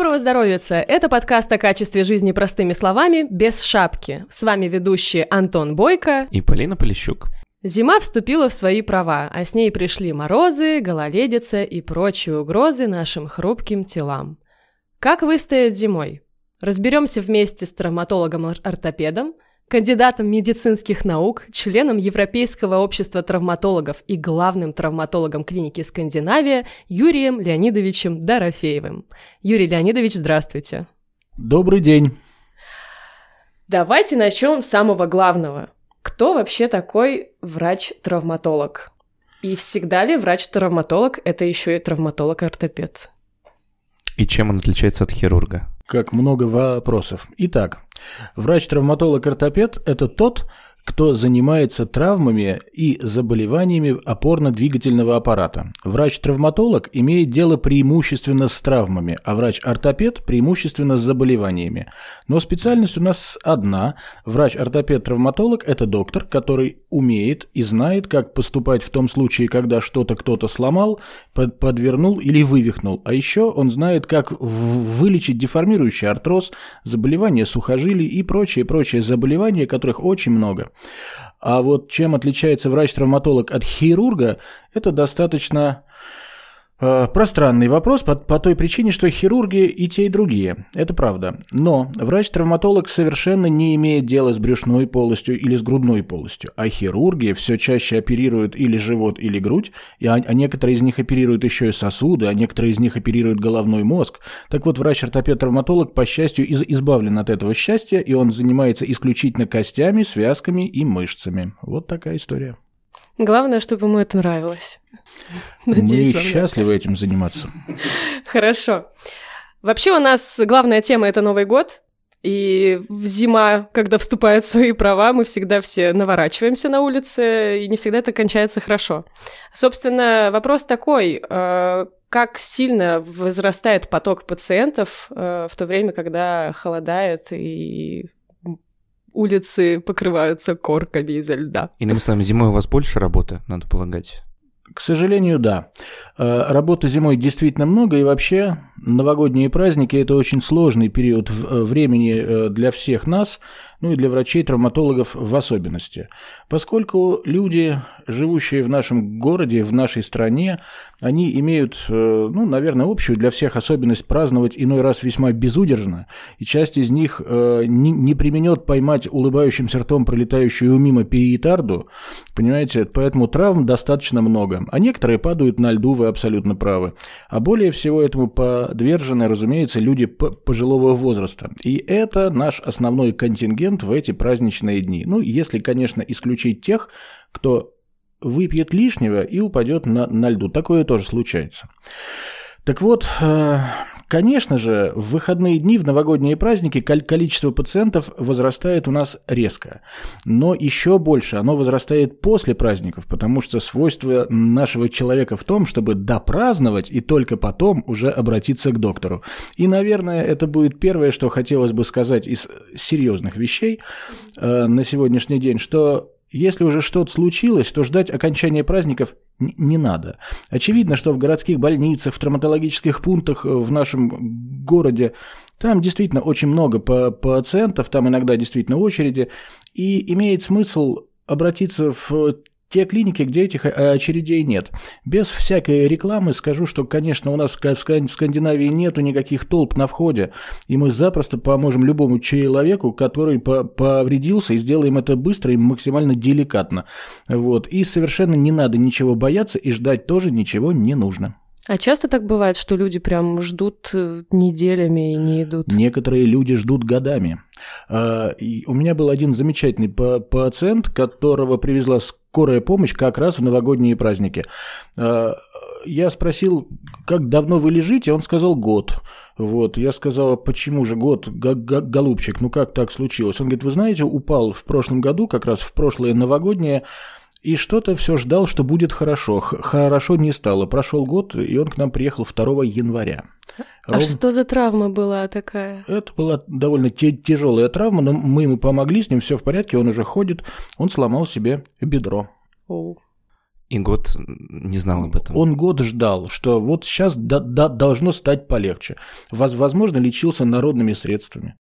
Доброго здоровья! Это подкаст о качестве жизни простыми словами, без шапки. С вами ведущие Антон Бойко и Полина Полищук. Зима вступила в свои права, а с ней пришли морозы, гололедица и прочие угрозы нашим хрупким телам. Как выстоять зимой? Разберемся вместе с травматологом-ортопедом, кандидатом медицинских наук, членом Европейского общества травматологов и главным травматологом клиники Скандинавия Юрием Леонидовичем Дорофеевым. Юрий Леонидович, здравствуйте. Добрый день. Давайте начнем с самого главного. Кто вообще такой врач-травматолог? И всегда ли врач-травматолог – это еще и травматолог-ортопед? И чем он отличается от хирурга? Как много вопросов. Итак, врач-травматолог-ортопед – это тот, кто занимается травмами и заболеваниями опорно-двигательного аппарата. Врач-травматолог имеет дело преимущественно с травмами, а врач-ортопед преимущественно с заболеваниями. Но специальность у нас одна. Врач-ортопед-травматолог – это доктор, который умеет и знает, как поступать в том случае, когда что-то кто-то сломал, подвернул или вывихнул. А еще он знает, как вылечить деформирующий артроз, заболевания сухожилий и прочие-прочие заболевания, которых очень много. А вот чем отличается врач-травматолог от хирурга, это достаточно пространный вопрос по, по той причине, что хирурги и те, и другие. Это правда. Но врач-травматолог совершенно не имеет дела с брюшной полостью или с грудной полостью. А хирурги все чаще оперируют или живот, или грудь, и, а, а некоторые из них оперируют еще и сосуды, а некоторые из них оперируют головной мозг. Так вот, врач-ортопед-травматолог, по счастью, из, избавлен от этого счастья, и он занимается исключительно костями, связками и мышцами. Вот такая история. Главное, чтобы ему это нравилось. Надеюсь, Мы счастливы этим заниматься. Хорошо. Вообще у нас главная тема – это Новый год. И зима, когда вступает в свои права, мы всегда все наворачиваемся на улице, и не всегда это кончается хорошо. Собственно, вопрос такой, э, как сильно возрастает поток пациентов э, в то время, когда холодает и улицы покрываются корками изо льда. Иными словами, зимой у вас больше работы, надо полагать? К сожалению, да. Э, работы зимой действительно много, и вообще новогодние праздники – это очень сложный период э, времени э, для всех нас, ну и для врачей, травматологов в особенности. Поскольку люди, живущие в нашем городе, в нашей стране, они имеют, ну, наверное, общую для всех особенность праздновать иной раз весьма безудержно, и часть из них не, не применет поймать улыбающимся ртом пролетающую мимо периетарду, понимаете, поэтому травм достаточно много а некоторые падают на льду, вы абсолютно правы. А более всего этому подвержены, разумеется, люди пожилого возраста. И это наш основной контингент в эти праздничные дни. Ну, если, конечно, исключить тех, кто выпьет лишнего и упадет на, на льду. Такое тоже случается. Так вот, э, Конечно же, в выходные дни, в новогодние праздники количество пациентов возрастает у нас резко. Но еще больше оно возрастает после праздников, потому что свойство нашего человека в том, чтобы допраздновать и только потом уже обратиться к доктору. И, наверное, это будет первое, что хотелось бы сказать из серьезных вещей э, на сегодняшний день, что если уже что-то случилось, то ждать окончания праздников не надо. Очевидно, что в городских больницах, в травматологических пунктах э, в нашем городе там действительно очень много пациентов, там иногда действительно очереди, и имеет смысл обратиться в те клиники, где этих э, очередей нет. Без всякой рекламы скажу, что, конечно, у нас в Скандинавии нету никаких толп на входе, и мы запросто поможем любому человеку, который повредился, и сделаем это быстро и максимально деликатно. Вот. И совершенно не надо ничего бояться, и ждать тоже ничего не нужно. А часто так бывает, что люди прям ждут э, неделями и не идут? Некоторые люди ждут годами. А, у меня был один замечательный пациент, которого привезла скорая помощь как раз в новогодние праздники. А, я спросил, как давно вы лежите, он сказал год. Вот, я сказала, почему же год, голубчик, ну как так случилось? Он говорит, вы знаете, упал в прошлом году, как раз в прошлое новогоднее, и что-то все ждал, что будет хорошо. Хорошо не стало. Прошел год, и он к нам приехал 2 января. А Ров... что за травма была такая? Это была довольно тяжелая травма, но мы ему помогли, с ним все в порядке, он уже ходит, он сломал себе бедро. Оу. И год не знал об этом. Он год ждал, что вот сейчас да, да, должно стать полегче. Воз, возможно, лечился народными средствами.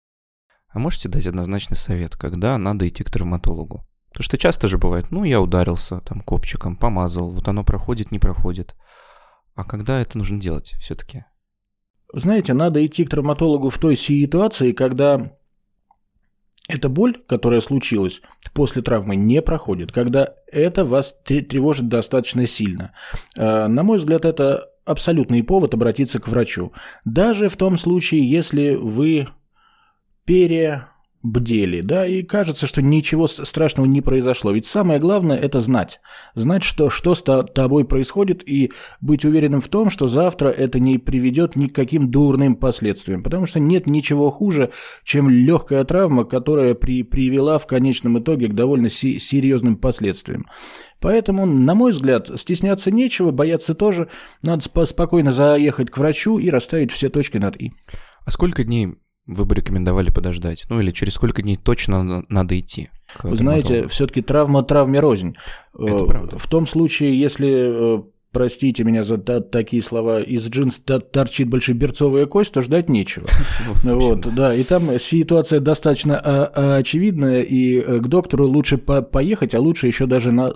А можете дать однозначный совет, когда надо идти к травматологу? Потому что часто же бывает, ну, я ударился там копчиком, помазал, вот оно проходит, не проходит. А когда это нужно делать все-таки? Знаете, надо идти к травматологу в той ситуации, когда эта боль, которая случилась после травмы, не проходит, когда это вас тревожит достаточно сильно. Э, на мой взгляд, это абсолютный повод обратиться к врачу. Даже в том случае, если вы пере бдели, да, и кажется, что ничего страшного не произошло. Ведь самое главное – это знать. Знать, что, что с тобой происходит, и быть уверенным в том, что завтра это не приведет ни к каким дурным последствиям. Потому что нет ничего хуже, чем легкая травма, которая при, привела в конечном итоге к довольно си- серьезным последствиям. Поэтому, на мой взгляд, стесняться нечего, бояться тоже. Надо спокойно заехать к врачу и расставить все точки над «и». А сколько дней вы бы рекомендовали подождать? Ну или через сколько дней точно надо идти? Вы знаете, все-таки травма травме рознь. Это э, правда. В том случае, если э, простите меня за такие слова, из джинс торчит большеберцовая кость, то ждать нечего. Вот, да, и там ситуация достаточно а, очевидная, и э, к доктору лучше поехать, а лучше еще даже на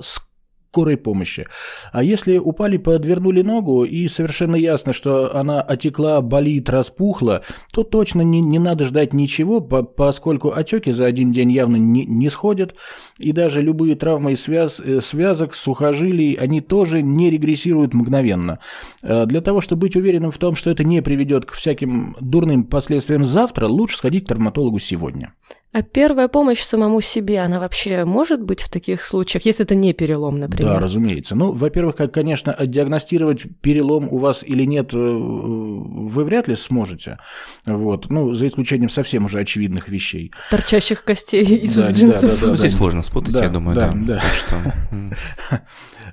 скорой помощи. А если упали, подвернули ногу, и совершенно ясно, что она отекла, болит, распухла, то точно не, не надо ждать ничего, по, поскольку отеки за один день явно не, не сходят, и даже любые травмы связ, э, связок, сухожилий, они тоже не регрессируют мгновенно. Э, для того, чтобы быть уверенным в том, что это не приведет к всяким дурным последствиям завтра, лучше сходить к травматологу сегодня. А первая помощь самому себе, она вообще может быть в таких случаях, если это не перелом, например? Да, разумеется. Ну, во-первых, как, конечно, диагностировать перелом у вас или нет, э, вы вряд ли сможете. Вот. Ну, за исключением совсем уже очевидных вещей. Торчащих костей из да, джинсов. Да, да, да, ну, здесь да. сложно спутать, да, я думаю, да. да. да. что...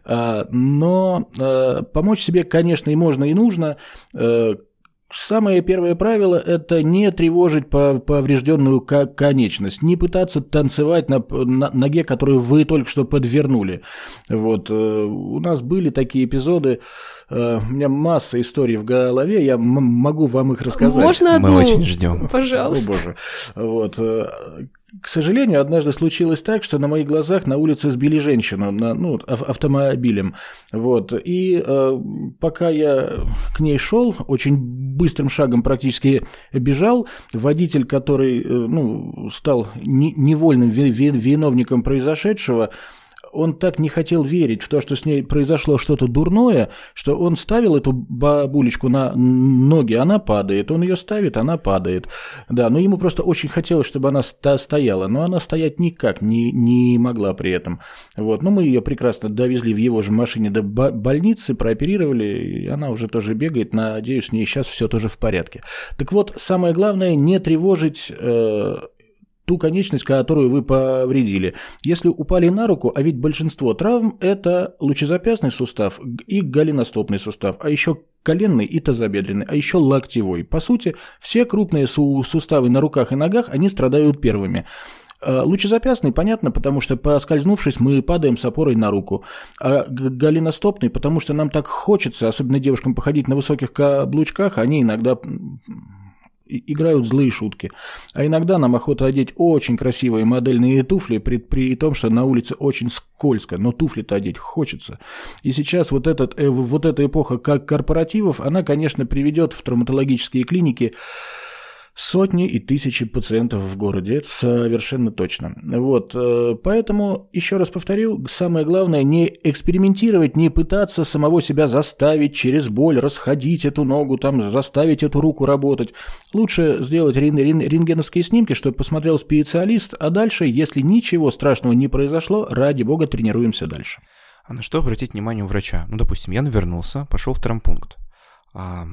А, но э, помочь себе, конечно, и можно, и нужно. Э, Самое первое правило – это не тревожить поврежденную конечность, не пытаться танцевать на, на ноге, которую вы только что подвернули. Вот. Э, у нас были такие эпизоды, э, у меня масса историй в голове, я могу вам их рассказать. Можно одну? Мы очень ждем. Пожалуйста. О, боже. Вот. К сожалению, однажды случилось так, что на моих глазах на улице сбили женщину на, ну, автомобилем. Вот. И э, пока я к ней шел, очень быстрым шагом практически бежал, водитель, который э, ну, стал невольным виновником произошедшего, он так не хотел верить в то, что с ней произошло что-то дурное, что он ставил эту бабулечку на ноги, она падает, он ее ставит, она падает. Да, но ему просто очень хотелось, чтобы она стояла, но она стоять никак не, не могла при этом. Вот, но мы ее прекрасно довезли в его же машине до больницы, прооперировали, и она уже тоже бегает, надеюсь, с ней сейчас все тоже в порядке. Так вот, самое главное, не тревожить э, ту конечность, которую вы повредили. Если упали на руку, а ведь большинство травм – это лучезапястный сустав и голеностопный сустав, а еще коленный и тазобедренный, а еще локтевой. По сути, все крупные суставы на руках и ногах, они страдают первыми. А лучезапястный, понятно, потому что, поскользнувшись, мы падаем с опорой на руку. А голеностопный, потому что нам так хочется, особенно девушкам, походить на высоких каблучках, они иногда играют злые шутки. А иногда нам охота одеть очень красивые модельные туфли, при, при том, что на улице очень скользко, но туфли-то одеть хочется. И сейчас вот, этот, э, вот эта эпоха как корпоративов, она, конечно, приведет в травматологические клиники сотни и тысячи пациентов в городе, это совершенно точно. Вот, э, поэтому, еще раз повторю, самое главное не экспериментировать, не пытаться самого себя заставить через боль расходить эту ногу, там, заставить эту руку работать. Лучше сделать рентгеновские снимки, чтобы посмотрел специалист, а дальше, если ничего страшного не произошло, ради бога, тренируемся дальше. А на что обратить внимание у врача? Ну, допустим, я навернулся, пошел в травмпункт. А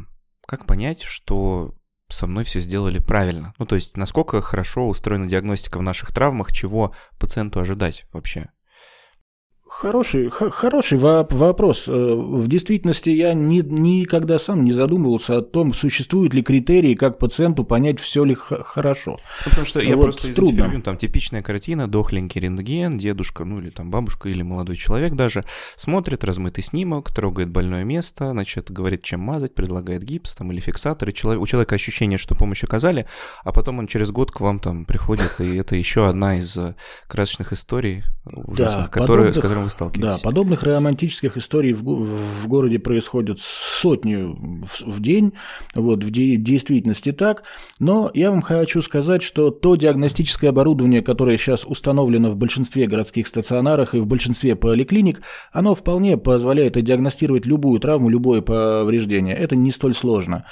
как понять, что со мной все сделали правильно. Ну, то есть, насколько хорошо устроена диагностика в наших травмах, чего пациенту ожидать вообще? Хороший, хороший вопрос. Э, в действительности я ни, никогда сам не задумывался о том, существуют ли критерии, как пациенту понять, все ли хорошо. Ну, потому что я вот просто трудно. интервью, там типичная картина, дохленький рентген, дедушка, ну или там бабушка, или молодой человек даже, смотрит размытый снимок, трогает больное место, значит, говорит, чем мазать, предлагает гипс там или фиксатор, и человек, у человека ощущение, что помощь оказали, а потом он через год к вам там приходит, и это еще одна из э, красочных историй ужасных, да, которые, с которыми вы сталкиваетесь. Да, подобных романтических историй в, в городе происходят сотни в, в день, вот, в де, действительности так, но я вам хочу сказать, что то диагностическое оборудование, которое сейчас установлено в большинстве городских стационарах и в большинстве поликлиник, оно вполне позволяет диагностировать любую травму, любое повреждение. Это не столь сложно.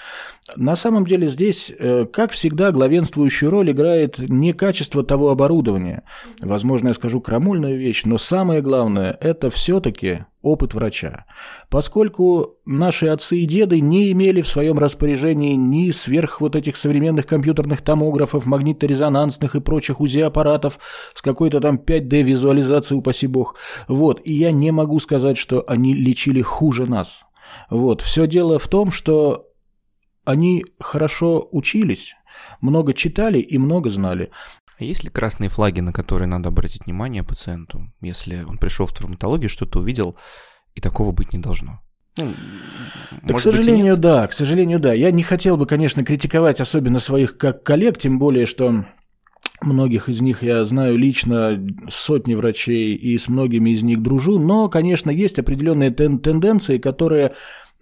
На самом деле здесь, э, как всегда, главенствующую роль играет не качество того оборудования. Возможно, я скажу крамольную вещь, но самое главное – это все-таки опыт врача. Поскольку наши отцы и деды не имели в своем распоряжении ни сверх вот этих современных компьютерных томографов, магниторезонансных и прочих УЗИ-аппаратов с какой-то там 5D-визуализацией, упаси бог. Вот, и я не могу сказать, что они лечили хуже нас. Вот, все дело в том, что они хорошо учились, много читали и много знали. А есть ли красные флаги, на которые надо обратить внимание пациенту, если он пришел в травматологию, что-то увидел, и такого быть не должно? Ну, да, к сожалению, да, к сожалению, да. Я не хотел бы, конечно, критиковать особенно своих как коллег, тем более, что Многих из них я знаю лично, сотни врачей, и с многими из них дружу, но, конечно, есть определенные тен тенденции, которые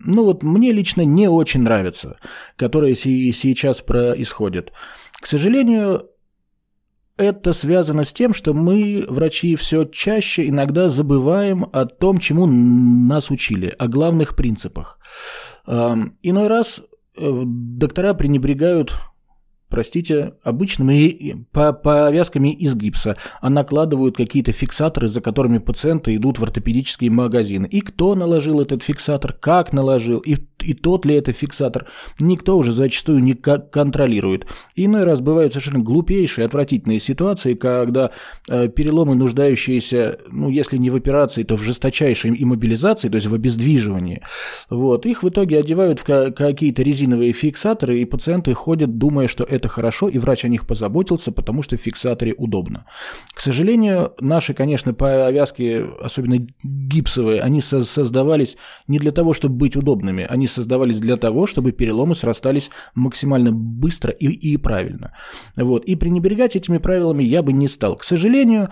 ну вот мне лично не очень нравится, которое сейчас происходит. К сожалению, это связано с тем, что мы, врачи, все чаще иногда забываем о том, чему нас учили, о главных принципах. Иной раз э, доктора пренебрегают простите, обычными повязками из гипса, а накладывают какие-то фиксаторы, за которыми пациенты идут в ортопедические магазины. И кто наложил этот фиксатор, как наложил, и, и тот ли это фиксатор, никто уже зачастую не контролирует. Иной раз бывают совершенно глупейшие, отвратительные ситуации, когда э, переломы, нуждающиеся, ну, если не в операции, то в жесточайшей иммобилизации, то есть в обездвиживании, вот, их в итоге одевают в какие-то резиновые фиксаторы, и пациенты ходят, думая, что это это хорошо, и врач о них позаботился, потому что в фиксаторе удобно. К сожалению, наши, конечно, повязки, особенно гипсовые, они создавались не для того, чтобы быть удобными, они создавались для того, чтобы переломы срастались максимально быстро и, и правильно. Вот. И пренебрегать этими правилами я бы не стал. К сожалению,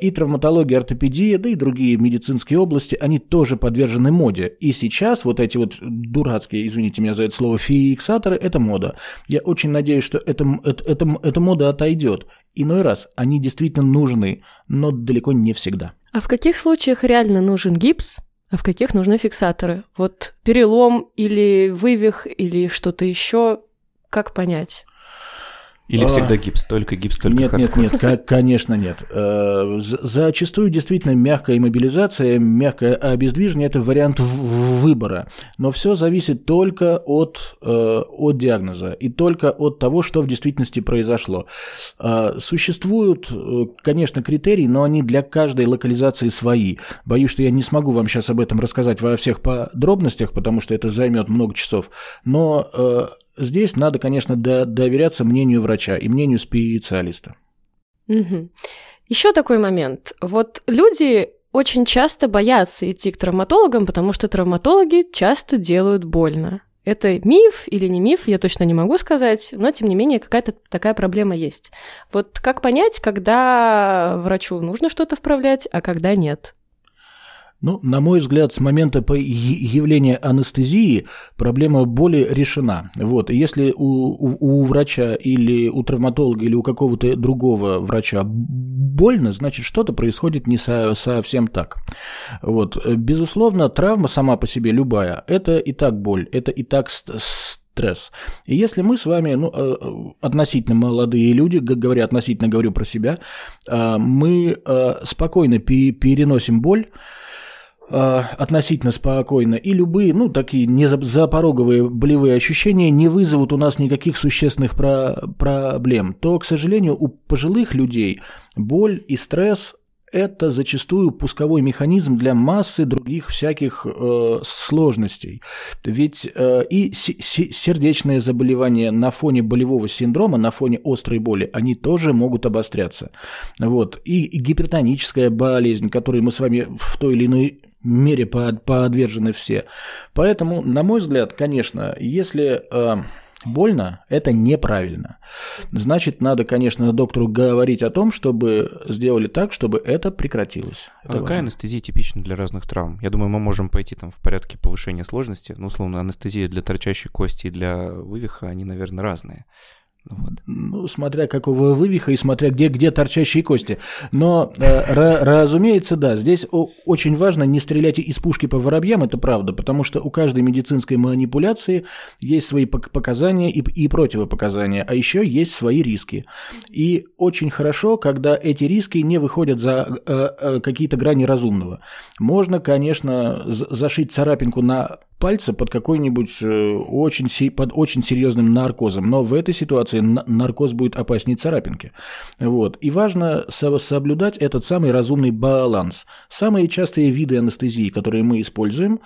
и травматология, ортопедия, да и другие медицинские области, они тоже подвержены моде. И сейчас вот эти вот дурацкие, извините меня за это слово, фиксаторы – это мода. Я очень надеюсь, что это, это, эта мода отойдет. Иной раз они действительно нужны, но далеко не всегда. А в каких случаях реально нужен гипс, а в каких нужны фиксаторы? Вот перелом или вывих или что-то еще, как понять? Или а, всегда гипс, только гипс, только Нет, хардкор. нет, нет, конечно нет. Э, зачастую действительно мягкая иммобилизация, мягкое обездвижение – это вариант выбора. Но все зависит только от, э, от диагноза и только от того, что в действительности произошло. Э, существуют, конечно, критерии, но они для каждой локализации свои. Боюсь, что я не смогу вам сейчас об этом рассказать во всех подробностях, потому что это займет много часов. Но здесь надо, конечно, доверяться мнению врача и мнению специалиста. Угу. Еще такой момент. Вот люди очень часто боятся идти к травматологам, потому что травматологи часто делают больно. Это миф или не миф, я точно не могу сказать, но тем не менее какая-то такая проблема есть. Вот как понять, когда врачу нужно что-то вправлять, а когда нет? Ну, на мой взгляд, с момента появления анестезии проблема боли решена. Вот, если у, у, у врача или у травматолога или у какого-то другого врача больно, значит, что-то происходит не со, совсем так. Вот, безусловно, травма сама по себе любая, это и так боль, это и так стресс. И если мы с вами, ну, э, относительно молодые люди, говоря относительно, говорю про себя, э, мы э, спокойно переносим боль, Э, относительно спокойно, и любые, ну, такие не запороговые болевые ощущения не вызовут у нас никаких существенных про проблем, то, к сожалению, у пожилых людей боль и стресс это зачастую пусковой механизм для массы других всяких э, сложностей. Ведь э, и сердечные заболевания на фоне болевого синдрома, на фоне острой боли, они тоже могут обостряться. Вот. И, гипертоническая болезнь, которой мы с вами в той или иной мере подвержены все. Поэтому, на мой взгляд, конечно, если... Э, больно, это неправильно. Значит, надо, конечно, доктору говорить о том, чтобы сделали так, чтобы это прекратилось. Это а какая анестезия типична для разных травм? Я думаю, мы можем пойти там в порядке повышения сложности. Ну, условно, анестезия для торчащей кости и для вывиха, они, наверное, разные. Вот. Ну, смотря какого вывиха и смотря где, где торчащие кости. Но, э, разумеется, да, здесь очень важно не стрелять из пушки по воробьям, это правда, потому что у каждой медицинской манипуляции есть свои показания и, и противопоказания, а еще есть свои риски. И очень хорошо, когда эти риски не выходят за э, э, какие-то грани разумного. Можно, конечно, зашить царапинку на пальца под какой-нибудь э, очень, под очень серьезным наркозом. Но в этой ситуации наркоз будет опаснее царапинки. Вот. И важно соблюдать этот самый разумный баланс. Самые частые виды анестезии, которые мы используем,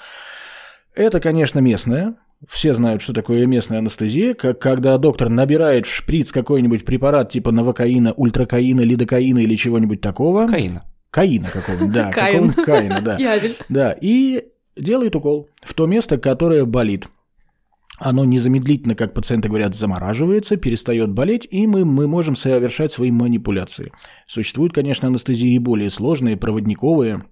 это, конечно, местная, все знают, что такое местная анестезия, как когда доктор набирает в шприц какой-нибудь препарат типа новокаина, ультракаина, лидокаина или чего-нибудь такого. Каина. Каина какого-нибудь, да. Какого-нибудь каина, да. Да, и делает укол в то место, которое болит. Оно незамедлительно, как пациенты говорят, замораживается, перестает болеть, и мы, мы можем совершать свои манипуляции. Существуют, конечно, анестезии более сложные, проводниковые,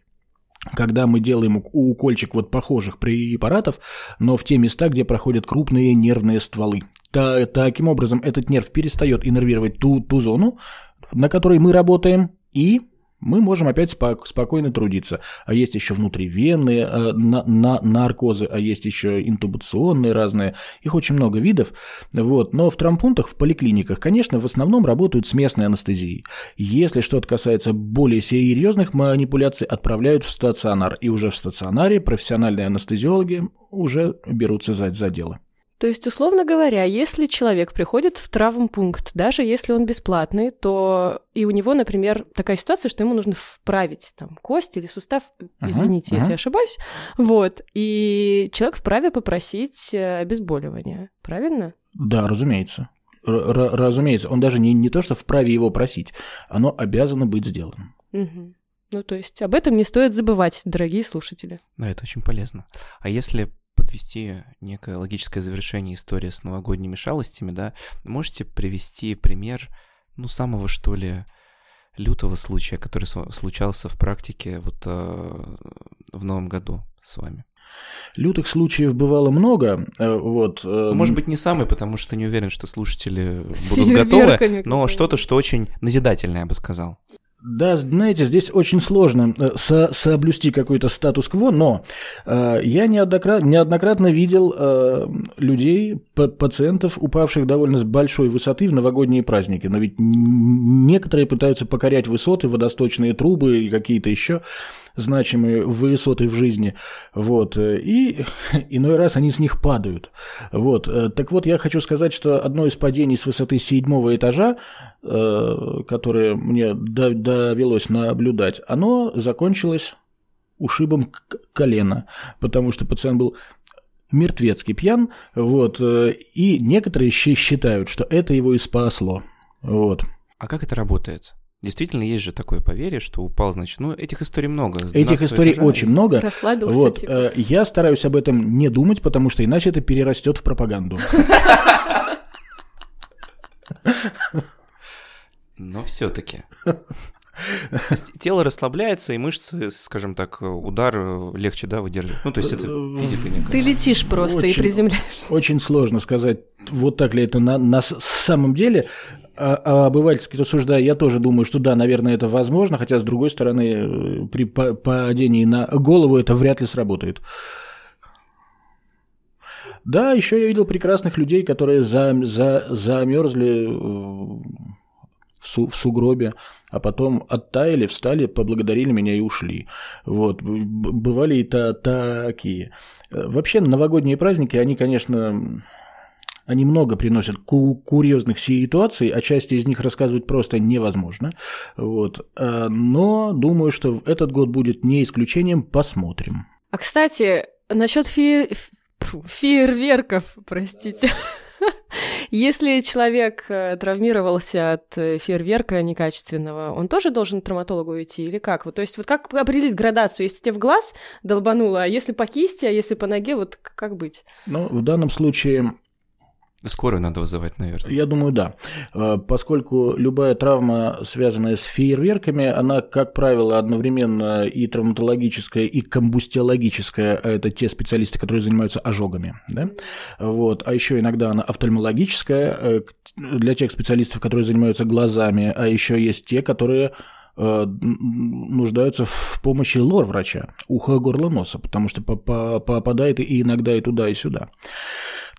когда мы делаем укольчик вот похожих препаратов, но в те места, где проходят крупные нервные стволы. Та, таким образом, этот нерв перестает иннервировать ту, ту зону, на которой мы работаем, и мы можем опять спок- спокойно трудиться. А есть еще внутривенные э, на- на- наркозы, а есть еще интубационные разные. Их очень много видов. Вот. Но в травмпунктах, в поликлиниках, конечно, в основном работают с местной анестезией. Если что-то касается более серьезных манипуляций, отправляют в стационар. И уже в стационаре профессиональные анестезиологи уже берутся за, за дело. То есть, условно говоря, если человек приходит в травмпункт, даже если он бесплатный, то и у него, например, такая ситуация, что ему нужно вправить там кость или сустав, извините, uh-huh, если uh-huh. ошибаюсь, вот, и человек вправе попросить э, обезболивание, правильно? Да, разумеется. Р- разумеется, он даже не, не то, что вправе его просить, оно обязано быть сделанным. Угу. Ну, то есть об этом не стоит забывать, дорогие слушатели. Да, это очень полезно. А если подвести некое логическое завершение истории с новогодними шалостями, да, можете привести пример, ну, самого, что ли, лютого случая, который случался в практике вот э, в новом году с вами? Лютых случаев бывало много, э, вот. Э, может быть, не самый, потому что не уверен, что слушатели будут готовы, но что-то, что очень назидательное, я бы сказал. Да, знаете, здесь очень сложно э, со соблюсти какой-то статус-кво, но э, я неоднократно, неоднократно видел э, людей, пациентов, упавших довольно с большой высоты в новогодние праздники. Но ведь некоторые пытаются покорять высоты, водосточные трубы и какие-то еще значимые высоты в жизни. Вот. И иной раз они с них падают. Вот. Так вот, я хочу сказать, что одно из падений с высоты седьмого этажа, э, которое мне довелось наблюдать, оно закончилось ушибом колена, потому что пациент был мертвецкий пьян, вот, э, и некоторые считают, что это его и спасло, вот. А как это работает? Действительно, есть же такое поверье, что упал, значит, ну, этих историй много. Этих историй этажа, очень и... много. Расслабился. Вот, типа. э, я стараюсь об этом не думать, потому что иначе это перерастет в пропаганду. Но все-таки. Тело расслабляется, и мышцы, скажем так, удар легче, да, выдерживают. Ну, то есть это физика некая. Ты летишь просто очень, и приземляешься. Очень сложно сказать, вот так ли это на, на самом деле. А, а обывательски рассуждая, я тоже думаю, что да, наверное, это возможно, хотя, с другой стороны, при падении на голову это вряд ли сработает. Да, еще я видел прекрасных людей, которые за, за, замерзли в, су, в сугробе, а потом оттаяли, встали, поблагодарили меня и ушли. Вот. Бывали и та, такие. Вообще, новогодние праздники, они, конечно, Они много приносят ку курьезных ситуаций, а части из них рассказывать просто невозможно. Вот. Э, но думаю, что этот год будет не исключением. Посмотрим. А, кстати, насчет фе... фейерверков, простите. Если человек э, травмировался от э, фейерверка некачественного, он тоже должен к травматологу идти или как? Вот, то есть вот как определить градацию? Если тебе в глаз долбануло, а если по кисти, а если по ноге, вот как быть? Ну, в данном случае Скорую надо вызывать, наверное. Я думаю, да. Э, поскольку любая травма, связанная с фейерверками, она, как правило, одновременно и травматологическая, и комбустиологическая, а это те специалисты, которые занимаются ожогами. Да? Вот. А еще иногда она офтальмологическая э, для тех специалистов, которые занимаются глазами, а еще есть те, которые э, нуждаются в помощи лор-врача, ухо, горло, носа, потому что попадает и иногда и туда, и сюда.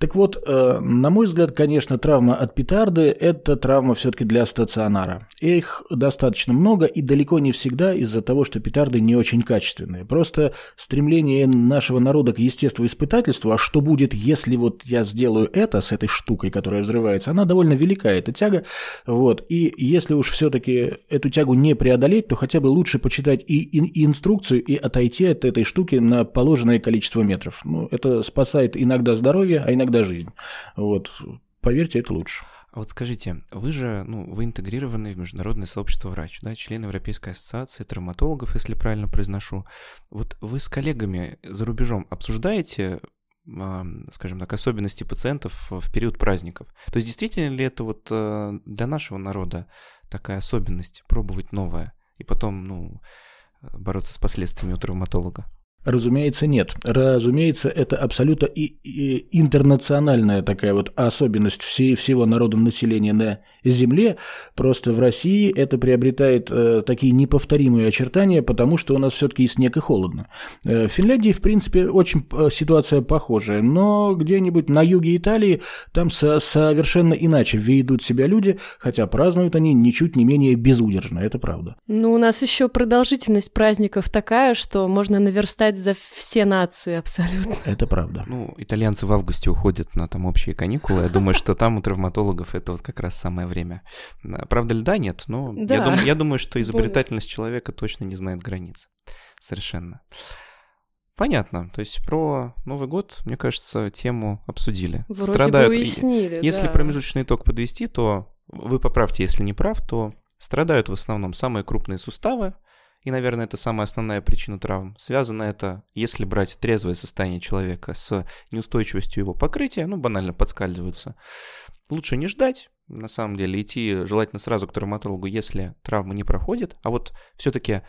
Так вот, э, на мой взгляд, конечно, травма от петарды – это травма все-таки для стационара. Их достаточно много и далеко не всегда из-за того, что петарды не очень качественные. Просто стремление нашего народа к естествоиспытательству, а что будет, если вот я сделаю это с этой штукой, которая взрывается, она довольно велика, эта тяга. Вот. И если уж все-таки эту тягу не преодолеть, то хотя бы лучше почитать и, и, и инструкцию, и отойти от этой штуки на положенное количество метров. Ну, это спасает иногда здоровье, а иногда иногда жизнь. Вот. Поверьте, это лучше. А вот скажите, вы же, ну, вы интегрированный в международное сообщество врач, да, член Европейской ассоциации травматологов, если правильно произношу. Вот вы с коллегами за рубежом обсуждаете скажем так, особенности пациентов в период праздников. То есть действительно ли это вот э, для нашего народа такая особенность пробовать новое и потом, ну, бороться с последствиями у травматолога? Разумеется, нет. Разумеется, это абсолютно и, и интернациональная такая вот особенность всей, всего народа населения на Земле. Просто в России это приобретает э, такие неповторимые очертания, потому что у нас все-таки и снег, и холодно. Э, в Финляндии, в принципе, очень э, ситуация похожая, но где-нибудь на юге Италии там со совершенно иначе ведут себя люди, хотя празднуют они ничуть не менее безудержно, это правда. Ну, у нас еще продолжительность праздников такая, что можно наверстать играть за все нации абсолютно. Это правда. Ну, итальянцы в августе уходят на там общие каникулы. Я думаю, что там у травматологов это вот как раз самое время. Правда ли да, нет? Но да. я, думаю, я думаю, что изобретательность человека точно не знает границ. Совершенно. Понятно. То есть про Новый год, мне кажется, тему обсудили. Вроде Страдают. бы уяснили, Если да. промежуточный итог подвести, то вы поправьте, если не прав, то страдают в основном самые крупные суставы, и, наверное, это самая основная причина травм. Связано это, если брать трезвое состояние человека с неустойчивостью его покрытия, ну, банально подскальзываются. Лучше не ждать, на самом деле, идти желательно сразу к травматологу, если травма не проходит. А вот все-таки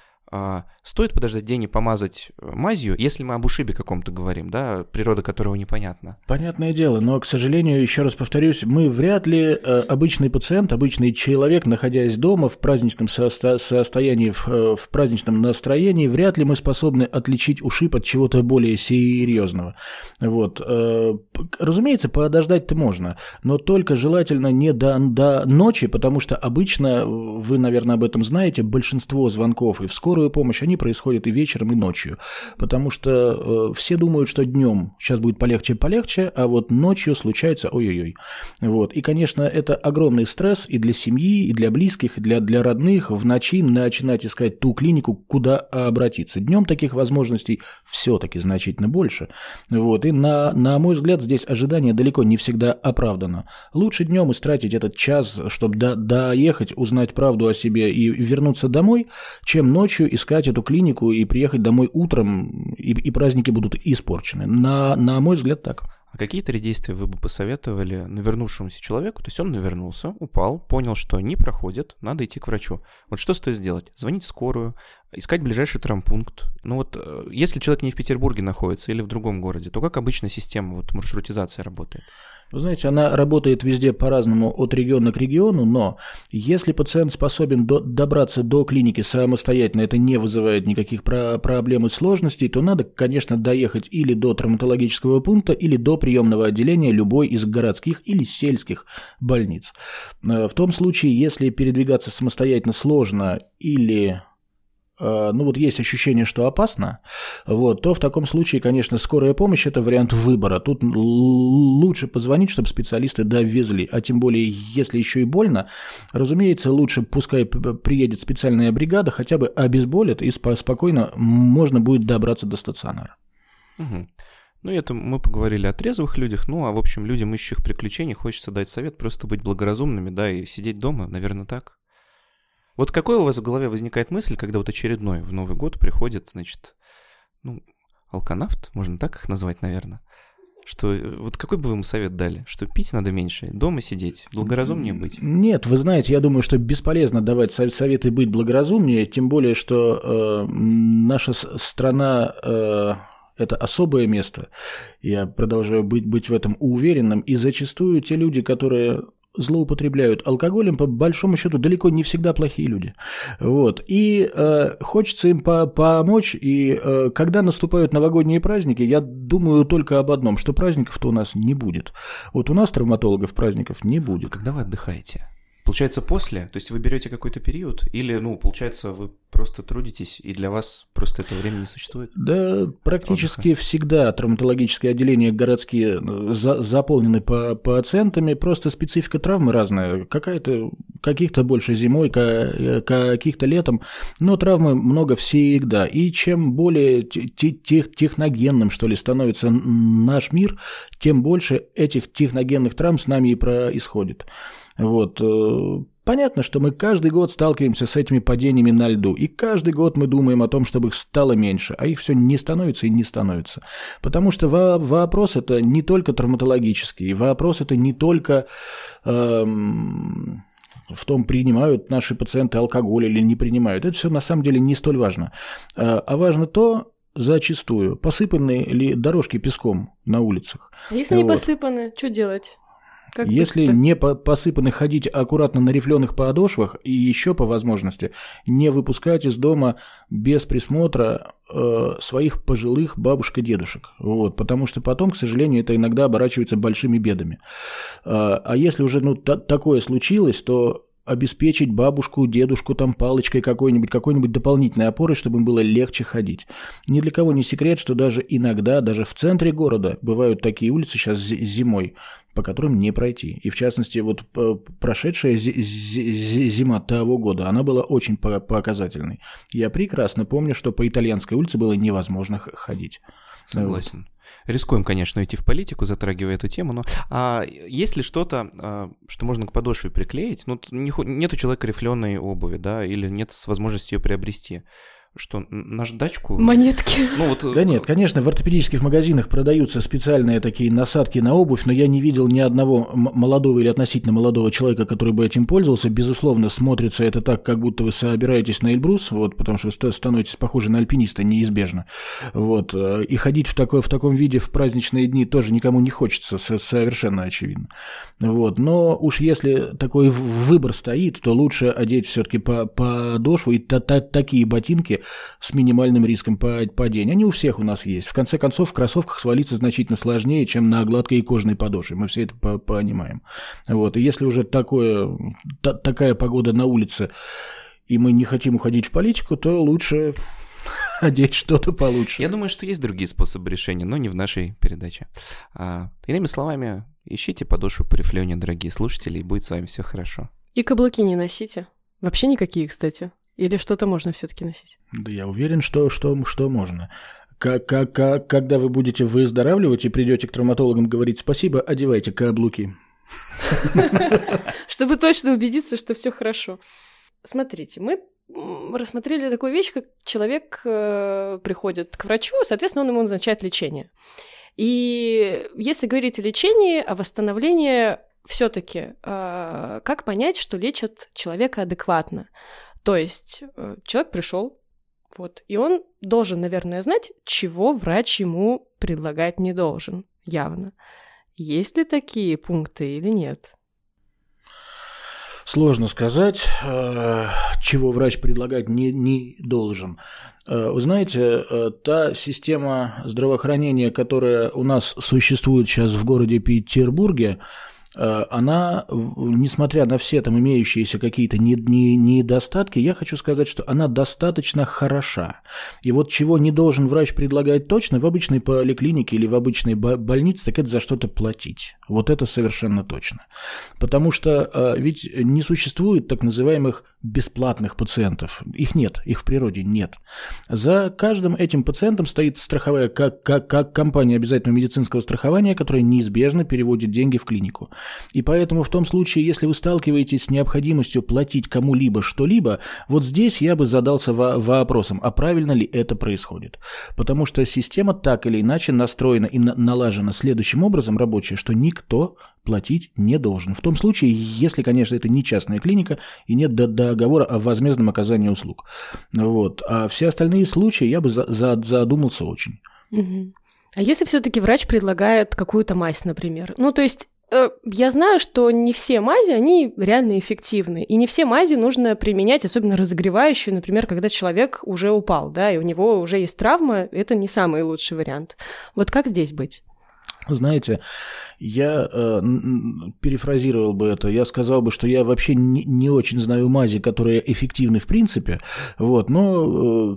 стоит подождать день и помазать э, мазью, если мы об ушибе каком-то говорим, да, природа которого непонятна. Понятное дело, но, к сожалению, еще раз повторюсь, мы вряд ли э, обычный пациент, обычный человек, находясь дома в праздничном состо- состоянии, в, э, в праздничном настроении, вряд ли мы способны отличить ушиб от чего-то более серьезного. Вот. Разумеется, подождать-то можно, но только желательно не до, до ночи, потому что обычно, вы, наверное, об этом знаете, большинство звонков и в скорую помощь, они происходят и вечером, и ночью. Потому что э, все думают, что днем сейчас будет полегче-полегче, а вот ночью случается ой-ой-ой. Вот. И, конечно, это огромный стресс и для семьи, и для близких, и для, для родных в ночи начинать искать ту клинику, куда обратиться. Днем таких возможностей все-таки значительно больше. Вот. И на, на мой взгляд, здесь ожидание далеко не всегда оправдано. Лучше днем истратить этот час, чтобы до, доехать, узнать правду о себе и вернуться домой, чем ночью искать эту клинику и приехать домой утром, и, и праздники будут испорчены. На, на мой взгляд, так. А какие три действия вы бы посоветовали навернувшемуся человеку? То есть он навернулся, упал, понял, что не проходит, надо идти к врачу. Вот что стоит сделать? Звонить в скорую, искать ближайший травмпункт. Ну вот, э, если человек не в Петербурге находится или в другом городе, то как обычно система вот, маршрутизации работает? Вы знаете, она работает везде по-разному от региона к региону, но если пациент способен до, добраться до клиники самостоятельно, это не вызывает никаких про проблем и сложностей, то надо, конечно, доехать или до травматологического пункта, или до приемного отделения любой из городских или сельских больниц. Э, в том случае, если передвигаться самостоятельно сложно или ну вот есть ощущение, что опасно, вот, то в таком случае, конечно, скорая помощь – это вариант выбора. Тут лучше позвонить, чтобы специалисты довезли, а тем более, если еще и больно, разумеется, лучше пускай приедет специальная бригада, хотя бы обезболит, и спокойно можно будет добраться до стационара. Угу. Ну, это мы поговорили о трезвых людях, ну, а, в общем, людям, ищущих приключений, хочется дать совет просто быть благоразумными, да, и сидеть дома, наверное, так. Вот какой у вас в голове возникает мысль, когда вот очередной в Новый год приходит, значит, ну, алканавт, можно так их назвать, наверное, что э, вот какой бы вы ему совет дали? Что пить надо меньше, дома сидеть, благоразумнее быть? Нет, вы знаете, я думаю, что бесполезно давать советы быть благоразумнее, тем более, что э, наша страна э, это особое место. Я продолжаю быть, быть в этом уверенным. И зачастую те люди, которые злоупотребляют алкоголем, по большому счету, далеко не всегда плохие люди. Вот. И э, хочется им по помочь. И э, когда наступают новогодние праздники, я думаю только об одном, что праздников-то у нас не будет. Вот у нас травматологов праздников не будет. Когда вы отдыхаете? Получается, после? То есть вы берете какой-то период? Или, ну, получается, вы просто трудитесь, и для вас просто это время не существует? Да, практически Отдыха. всегда травматологические отделения городские э, за заполнены по пациентами, просто специфика травмы разная. Какая-то, каких-то больше зимой, каких-то летом, но травмы много всегда. И чем более тех техногенным, что ли, становится наш мир, тем больше этих техногенных травм с нами и происходит. Вот. Э, понятно, что мы каждый год сталкиваемся с этими падениями на льду, и каждый год мы думаем о том, чтобы их стало меньше, а их все не становится и не становится. Потому что вопрос это не только травматологический, вопрос это не только эм, в том, принимают наши пациенты алкоголь или не принимают. Это все на самом деле не столь важно. Э, а важно то, зачастую, посыпаны ли дорожки песком на улицах. Если вот. не посыпаны, что делать? Как Если не посыпаны ходить аккуратно на рифленых подошвах и еще по возможности не выпускать из дома без присмотра э, своих пожилых бабушек и дедушек. Вот, потому что потом, к сожалению, это иногда оборачивается большими бедами. Э, а если уже ну, такое случилось, то обеспечить бабушку, дедушку там палочкой какой-нибудь, какой-нибудь дополнительной опорой, чтобы им было легче ходить. Ни для кого не секрет, что даже иногда, даже в центре города бывают такие улицы сейчас зимой, по которым не пройти. И в частности, вот прошедшая зима того года, она была очень показательной. Я прекрасно помню, что по итальянской улице было невозможно ходить. Согласен. Рискуем, конечно, идти в политику, затрагивая эту тему, но а, есть ли что-то, а, что можно к подошве приклеить? Ну, не, нет у человека рифленой обуви, да, или нет возможности ее приобрести что, наждачку? Монетки. Ну, вот... Да нет, конечно, в ортопедических магазинах продаются специальные такие насадки на обувь, но я не видел ни одного молодого или относительно молодого человека, который бы этим пользовался. Безусловно, смотрится это так, как будто вы собираетесь на Эльбрус, вот, потому что вы становитесь похожи на альпиниста неизбежно. Вот, э, и ходить в, такой, в таком виде в праздничные дни тоже никому не хочется, совершенно очевидно. Вот, но уж если такой выбор стоит, то лучше одеть все-таки по подошву и та -та такие ботинки, с минимальным риском падения. Они у всех у нас есть. В конце концов, в кроссовках свалиться значительно сложнее, чем на гладкой и кожной подошве. Мы все это понимаем. Вот. И если уже такое, та, такая погода на улице, и мы не хотим уходить в политику, то лучше одеть что-то получше. Я думаю, что есть другие способы решения, но не в нашей передаче. А, иными словами, ищите подошву по рифлению, дорогие слушатели, и будет с вами все хорошо. И каблуки не носите. Вообще никакие, кстати. Или что-то можно все-таки носить? Да я уверен, что, что, что можно. Как, как, как, когда вы будете выздоравливать и придете к травматологам говорить спасибо, одевайте каблуки. Чтобы точно убедиться, что все хорошо. Смотрите, мы рассмотрели такую вещь, как человек э, приходит к врачу, соответственно, он ему назначает лечение. И если говорить о лечении, о восстановлении, все-таки э, как понять, что лечат человека адекватно? То есть э, человек пришел, вот, и он должен, наверное, знать, чего врач ему предлагать не должен, явно. Есть ли такие пункты или нет? Сложно сказать, э, чего врач предлагать не, не должен. Э, вы знаете, та система здравоохранения, которая у нас существует сейчас в городе Петербурге, она, несмотря на все там имеющиеся какие-то недостатки, я хочу сказать, что она достаточно хороша. И вот чего не должен врач предлагать точно в обычной поликлинике или в обычной больнице, так это за что-то платить. Вот это совершенно точно. Потому что э, ведь не существует так называемых бесплатных пациентов. Их нет, их в природе нет. За каждым этим пациентом стоит страховая как, как, как компания обязательного медицинского страхования, которая неизбежно переводит деньги в клинику. И поэтому в том случае, если вы сталкиваетесь с необходимостью платить кому-либо что-либо, вот здесь я бы задался вопросом, а правильно ли это происходит. Потому что система так или иначе настроена и налажена следующим образом рабочая, что никто платить не должен. В том случае, если, конечно, это не частная клиника и нет договора о возмездном оказании услуг. Вот. А все остальные случаи я бы за, за, задумался очень. А если все-таки врач предлагает какую-то мазь, например? Ну, то есть я знаю, что не все мази, они реально эффективны. И не все мази нужно применять, особенно разогревающие, например, когда человек уже упал, да, и у него уже есть травма, это не самый лучший вариант. Вот как здесь быть? Знаете, я э, перефразировал бы это, я сказал бы, что я вообще не, не очень знаю мази, которые эффективны в принципе, вот, но э,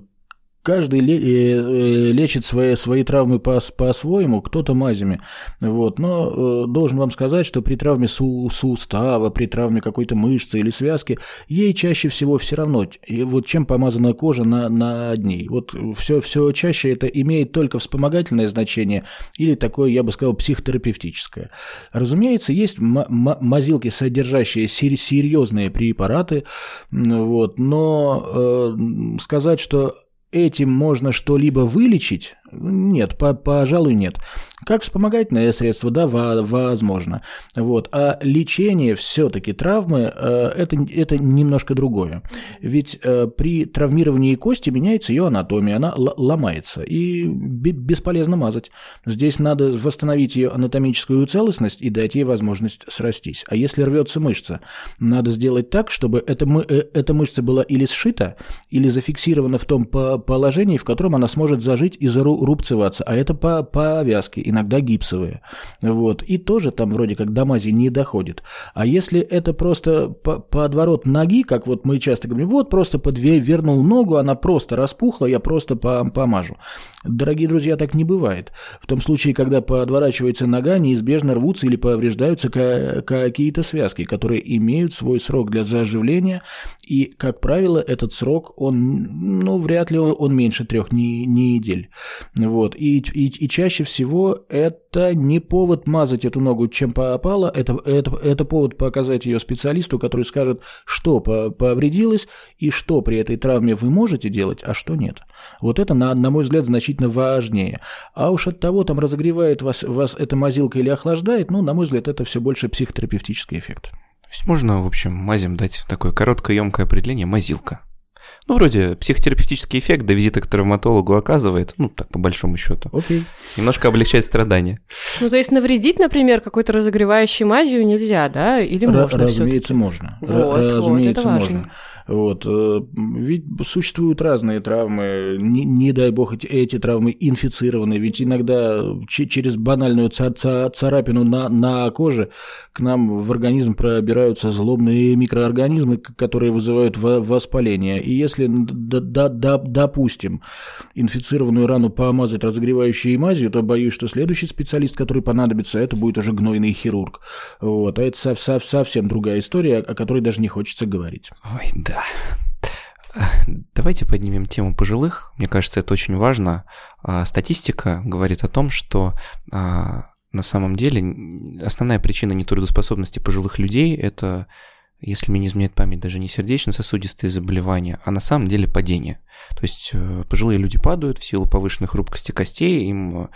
каждый э, лечит свои, свои травмы по, по-своему, кто-то мазями. Вот. Но э, должен вам сказать, что при травме су, сустава, при травме какой-то мышцы или связки, ей чаще всего все равно, и вот чем помазана кожа на, на ней. Вот все, все чаще это имеет только вспомогательное значение или такое, я бы сказал, психотерапевтическое. Разумеется, есть мазилки, содержащие серьезные препараты, вот, но э, сказать, что этим можно что-либо вылечить, нет, по пожалуй, нет. Как вспомогательное средство, да, возможно. Вот. А лечение все-таки травмы э, это, это немножко другое. Ведь э, при травмировании кости меняется ее анатомия, она ломается, и бесполезно мазать. Здесь надо восстановить ее анатомическую целостность и дать ей возможность срастись. А если рвется мышца, надо сделать так, чтобы эта, э, эта мышца была или сшита, или зафиксирована в том положении, в котором она сможет зажить и зару рубцеваться, а это по повязке, иногда гипсовые. Вот. И тоже там вроде как до мази не доходит. А если это просто по подворот ноги, как вот мы часто говорим, вот просто подвернул ногу, она просто распухла, я просто помажу. Дорогие друзья, так не бывает. В том случае, когда подворачивается нога, неизбежно рвутся или повреждаются какие-то связки, которые имеют свой срок для заживления, и, как правило, этот срок, он, ну, вряд ли он меньше трех недель. Вот. И, и, и чаще всего это не повод мазать эту ногу, чем попало, это, это, это повод показать ее специалисту, который скажет, что повредилось и что при этой травме вы можете делать, а что нет. Вот это, на, на мой взгляд, значительно важнее. А уж от того, там разогревает вас, вас эта мазилка или охлаждает, ну, на мой взгляд, это все больше психотерапевтический эффект. То есть можно, в общем, мазем дать такое короткое, емкое определение – мазилка. Ну, вроде психотерапевтический эффект до визита к травматологу оказывает, ну, так, по большому счету. Окей. Немножко облегчает страдания. Ну, то есть навредить, например, какой-то разогревающей мазью нельзя, да? Или Р- можно Разумеется, можно. Вот, разумеется, вот, можно. Вот. Э, ведь существуют разные травмы, не, не дай бог эти, эти травмы инфицированы, ведь иногда через банальную царапину на, на коже к нам в организм пробираются злобные микроорганизмы, которые вызывают воспаление. И если, да, да, да, допустим, инфицированную рану помазать разогревающей мазью, то боюсь, что следующий специалист, который понадобится, это будет уже гнойный хирург. Вот. А это совсем другая история, о которой даже не хочется говорить. Ой, да. Да. Давайте поднимем тему пожилых. Мне кажется, это очень важно. А, статистика говорит о том, что а, на самом деле основная причина нетрудоспособности пожилых людей – это, если мне не изменяет память, даже не сердечно-сосудистые заболевания, а на самом деле падение. То есть э, пожилые люди падают в силу повышенной хрупкости костей, им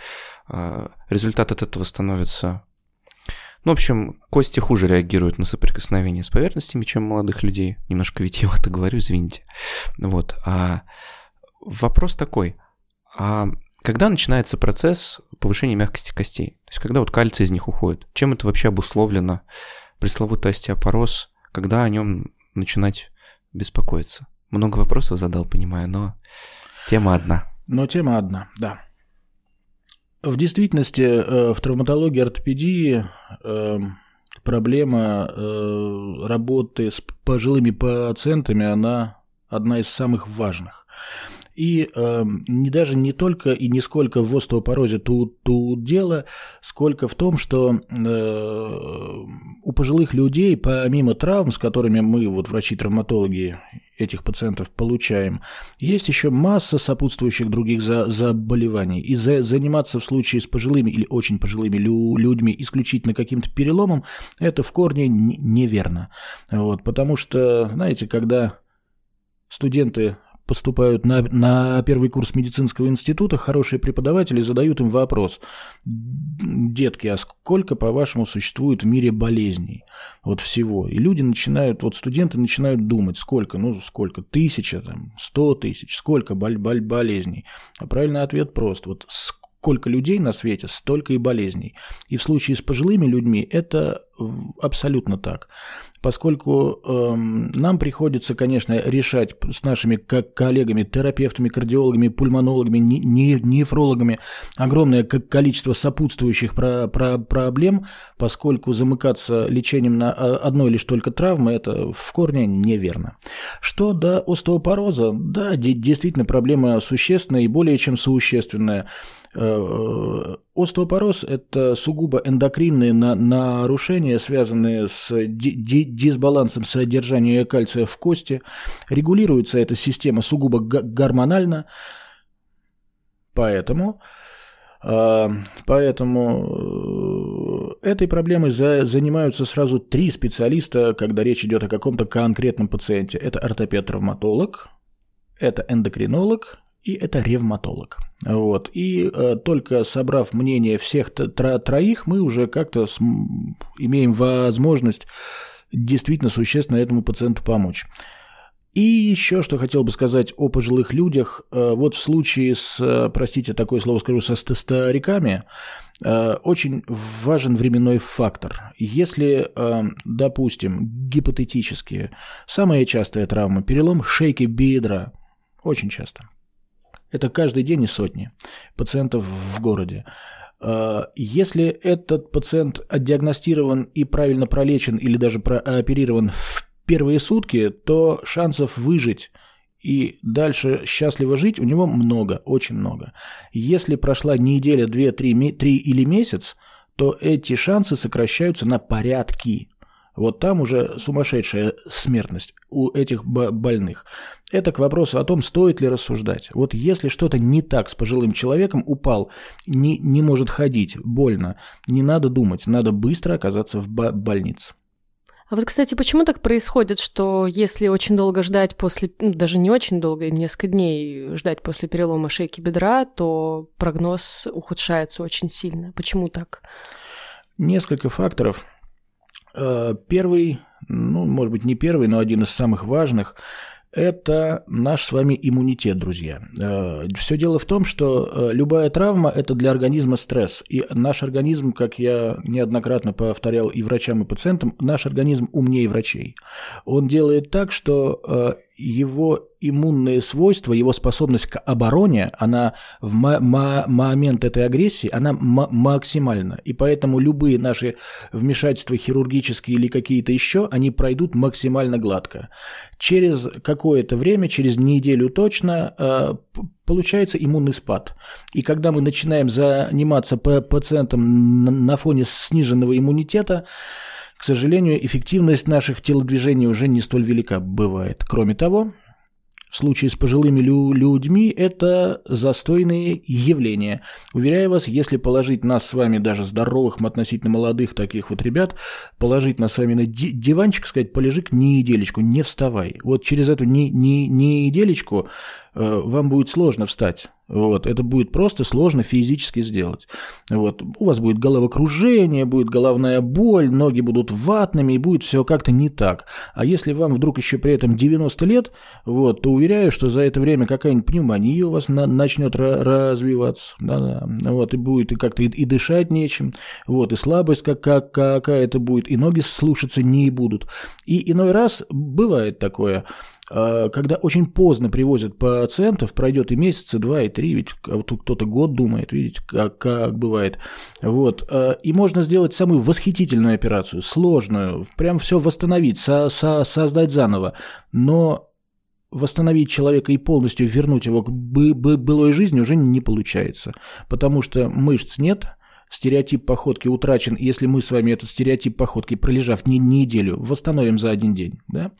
а, результат от этого становится ну, в общем, кости хуже реагируют на соприкосновение с поверхностями, чем молодых людей. Немножко витиевато говорю, извините. Вот. А вопрос такой. А когда начинается процесс повышения мягкости костей? То есть, когда вот кальций из них уходит? Чем это вообще обусловлено? Пресловутый остеопороз, когда о нем начинать беспокоиться? Много вопросов задал, понимаю, но тема одна. Но тема одна, да. В действительности э, в травматологии, ортопедии эм, проблема э, работы с пожилыми пациентами, она одна из самых важных. И э, не, даже не только и не сколько в остеопорозе тут, тут дело, сколько в том, что э, у пожилых людей, помимо травм, с которыми мы, вот врачи-травматологи, этих пациентов получаем, есть еще масса сопутствующих других за, заболеваний. И за, заниматься в случае с пожилыми или очень пожилыми лю, людьми исключительно каким-то переломом, это в корне неверно. Вот, потому что, знаете, когда студенты поступают на, на первый курс медицинского института, хорошие преподаватели задают им вопрос. Детки, а сколько, по-вашему, существует в мире болезней? Вот всего. И люди начинают, вот студенты начинают думать, сколько, ну, сколько, тысяча, там, сто тысяч, сколько боль, боль, болезней. А правильный ответ прост. Вот сколько людей на свете, столько и болезней. И в случае с пожилыми людьми это абсолютно так поскольку э, нам приходится, конечно, решать с нашими коллегами, терапевтами, кардиологами, пульмонологами, нефрологами огромное количество сопутствующих про про проблем, поскольку замыкаться лечением на а, одной лишь только травмы – это в корне неверно. Что до остеопороза, да, действительно проблема существенная и более чем существенная. Э, остеопороз – это сугубо эндокринные нарушения, связанные с дисбалансом содержания кальция в кости. Регулируется эта система сугубо гормонально, поэтому, э, поэтому э, этой проблемой занимаются сразу три специалиста, когда речь идет о каком-то конкретном пациенте. Это ортопед-травматолог, это эндокринолог и это ревматолог. Вот. И э, только собрав мнение всех тро троих, мы уже как-то имеем возможность действительно существенно этому пациенту помочь. И еще что хотел бы сказать о пожилых людях. Э, вот в случае с, э, простите, такое слово скажу, со стариками, э, очень важен временной фактор. Если, допустим, гипотетически, самая частая травма – перелом шейки бедра, очень часто – это каждый день и сотни пациентов в городе. А, если этот пациент отдиагностирован и правильно пролечен или даже прооперирован в первые сутки, то шансов выжить и дальше счастливо жить у него много, очень много. Если прошла неделя, две, три, три или месяц, то эти шансы сокращаются на порядки. Вот там уже сумасшедшая смертность у этих больных. Это к вопросу о том, стоит ли рассуждать. Вот если что-то не так с пожилым человеком, упал, не, не может ходить, больно, не надо думать, надо быстро оказаться в больнице. А вот, кстати, почему так происходит, что если очень долго ждать после, ну, даже не очень долго, несколько дней ждать после перелома шейки бедра, то прогноз ухудшается очень сильно? Почему так? Несколько факторов. Э, первый, ну, может быть, не первый, но один из самых важных – это наш с вами иммунитет, друзья. Э, Все дело в том, что э, любая травма – это для организма стресс. И наш организм, как я неоднократно повторял и врачам, и пациентам, наш организм умнее врачей. Он делает так, что его иммунные свойства, его способность к обороне, она в момент этой агрессии, она максимальна. И поэтому любые наши вмешательства хирургические или какие-то еще, они пройдут максимально гладко. Через какое-то время, через неделю точно, э, получается иммунный спад. И когда мы начинаем заниматься пациентам на фоне сниженного иммунитета, к сожалению, эффективность наших телодвижений уже не столь велика бывает. Кроме того, в случае с пожилыми лю людьми это застойные явления. Уверяю вас, если положить нас с вами, даже здоровых, относительно молодых таких вот ребят, положить нас с вами на диванчик, сказать, полежи не неделечку, не вставай. Вот через эту не, не, неделечку вам будет сложно встать. Вот, это будет просто сложно физически сделать. Вот, у вас будет головокружение, будет головная боль, ноги будут ватными, и будет все как-то не так. А если вам вдруг еще при этом 90 лет, вот, то уверяю, что за это время какая-нибудь пневмония у вас на, начнет развиваться, да, да, вот, и будет и как-то и, и дышать нечем, вот, и слабость как, как, какая-то будет, и ноги слушаться не будут. И иной раз бывает такое, когда очень поздно привозят пациентов, пройдет и месяц, и два, и три, ведь тут кто-то год думает, видите, как, как бывает. Вот. А, и можно сделать самую восхитительную операцию, сложную, прям все восстановить, со со создать заново. Но восстановить человека и полностью вернуть его к былой жизни уже не получается, потому что мышц нет, стереотип походки утрачен, если мы с вами этот стереотип походки, пролежав не, неделю, восстановим за один день, да,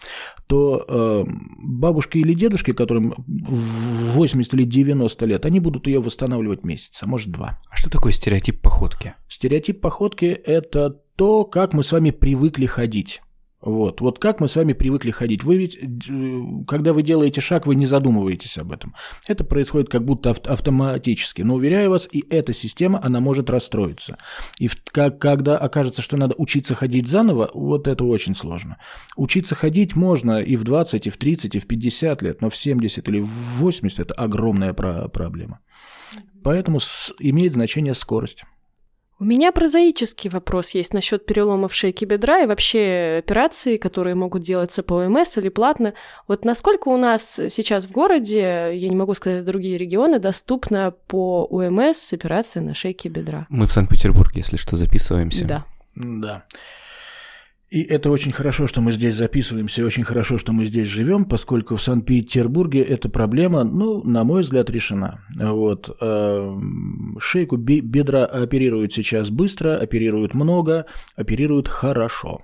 то э, бабушки или дедушки, которым 80 или 90 лет, они будут ее восстанавливать месяц, а может два. А что такое стереотип походки? Стереотип походки – это то, как мы с вами привыкли ходить. Вот. вот как мы с вами привыкли ходить. Вы ведь, э, когда вы делаете шаг, вы не задумываетесь об этом. Это происходит как будто автоматически. Но уверяю вас, и эта система, она может расстроиться. И как, когда окажется, что надо учиться ходить заново, вот это очень сложно. Учиться ходить можно и в 20, и в 30, и в 50 лет, но в 70 или в 80 это огромная проблема. Поэтому имеет значение скорость. У меня прозаический вопрос есть насчет переломов шейки бедра и вообще операций, которые могут делаться по ОМС или платно. Вот насколько у нас сейчас в городе, я не могу сказать другие регионы, доступна по ОМС операция на шейке бедра? Мы в Санкт-Петербурге, если что, записываемся. Да. Да. И это очень хорошо, что мы здесь записываемся, и очень хорошо, что мы здесь живем, поскольку в Санкт-Петербурге эта проблема, ну, на мой взгляд, решена. Вот. Эм, шейку бедра оперируют сейчас быстро, оперируют много, оперируют хорошо.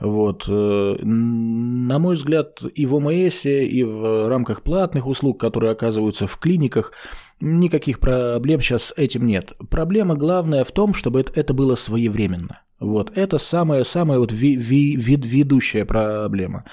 Вот. Э, на мой взгляд, и в ОМС, и в рамках платных услуг, которые оказываются в клиниках, никаких проблем сейчас с этим нет. Проблема главная в том, чтобы это было своевременно. Вот, это самая-самая вот ви- ви- ведущая проблема.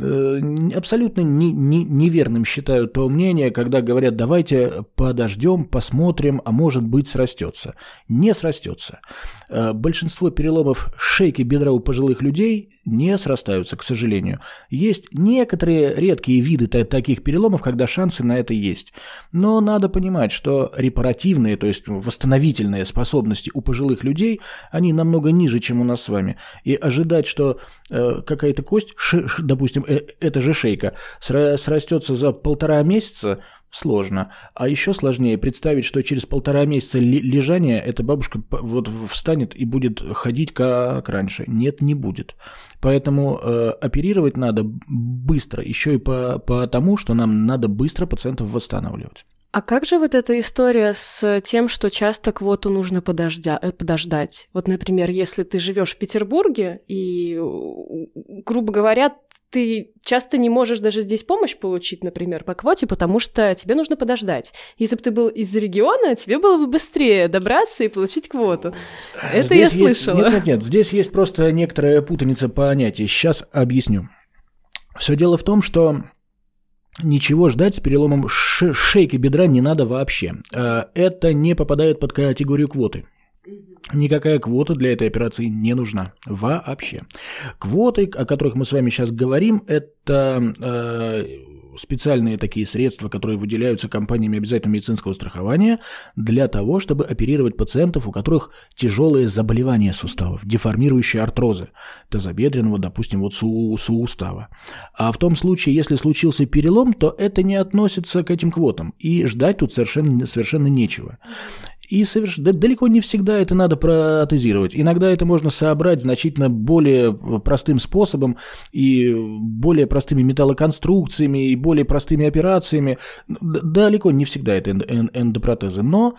Э, абсолютно не, не, неверным считаю то мнение, когда говорят, давайте подождем, посмотрим, а может быть срастется. Не срастется. Э, большинство переломов шейки бедра у пожилых людей не срастаются, к сожалению. Есть некоторые редкие виды таких переломов, когда шансы на это есть. Но надо понимать, что репаративные, то есть восстановительные способности у пожилых людей, они намного ниже, чем у нас с вами. И ожидать, что э, какая-то кость, допустим, допустим, э, эта же шейка срастется за полтора месяца, сложно. А еще сложнее представить, что через полтора месяца лежания эта бабушка вот встанет и будет ходить как раньше. Нет, не будет. Поэтому э, оперировать надо быстро, еще и по, потому, что нам надо быстро пациентов восстанавливать. А как же вот эта история с тем, что часто квоту нужно подождя... Э, подождать? Вот, например, если ты живешь в Петербурге и, грубо говоря, ты часто не можешь даже здесь помощь получить, например, по квоте, потому что тебе нужно подождать. Если бы ты был из региона, тебе было бы быстрее добраться и получить квоту. Это здесь я есть... слышала. Нет, нет, нет, здесь есть просто некоторая путаница понятий. Сейчас объясню. Все дело в том, что Ничего ждать с переломом шейки бедра не надо вообще. Э, это не попадает под категорию квоты. Никакая квота для этой операции не нужна вообще. Квоты, о которых мы с вами сейчас говорим, это э, специальные такие средства, которые выделяются компаниями обязательного медицинского страхования для того, чтобы оперировать пациентов, у которых тяжелые заболевания суставов, деформирующие артрозы тазобедренного, допустим, вот су сустава. А в том случае, если случился перелом, то это не относится к этим квотам, и ждать тут совершенно, совершенно нечего. И соверш... да, далеко не всегда это надо протезировать. Иногда это можно собрать значительно более простым способом и более простыми металлоконструкциями и более простыми операциями. Далеко не всегда это эндопротезы. Но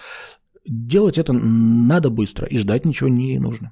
делать это надо быстро и ждать ничего не нужно.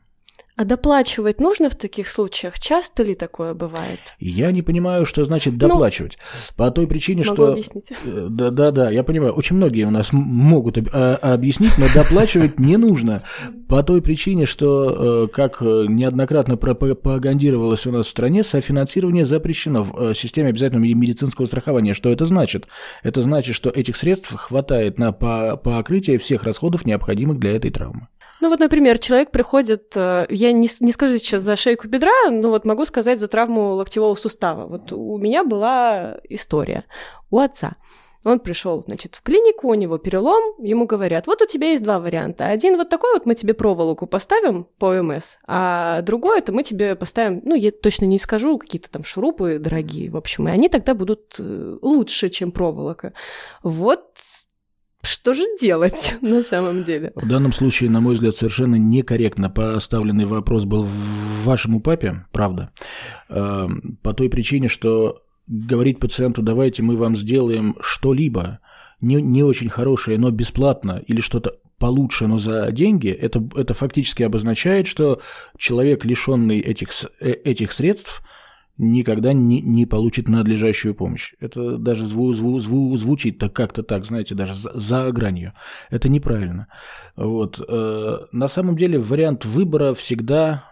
А доплачивать нужно в таких случаях? Часто ли такое бывает? Я не понимаю, что значит ну, доплачивать. Ну, По той причине, могу что... объяснить. Э, да, да, да, я понимаю. Очень многие у нас могут а, объяснить, но доплачивать не нужно. По той причине, что, э, как неоднократно пропагандировалось у нас в стране, софинансирование запрещено в э, системе обязательного медицинского страхования. Что это значит? Это значит, что этих средств хватает на покрытие всех расходов, необходимых для этой травмы. Ну вот, например, человек приходит, э, я не, не скажу сейчас за шейку бедра, но вот могу сказать за травму локтевого сустава. Вот у меня была история у отца. Он пришел, значит, в клинику, у него перелом, ему говорят, вот у тебя есть два варианта. Один вот такой вот мы тебе проволоку поставим по ОМС, а другой это мы тебе поставим, ну, я точно не скажу, какие-то там шурупы дорогие, в общем, и они тогда будут э, лучше, чем проволока. Вот что же делать на самом деле? В данном случае, на мой взгляд, совершенно некорректно поставленный вопрос был вашему папе, правда, эм, по той причине, что говорить пациенту, давайте мы вам сделаем что-либо, не, не очень хорошее, но бесплатно, или что-то получше, но за деньги, это, это фактически обозначает, что человек, лишенный этих, э, этих средств, никогда не, не получит надлежащую помощь. Это даже зву, зву, зву, звучит так как-то так, знаете, даже за, за гранью. Это неправильно. Вот. Э, на самом деле вариант выбора всегда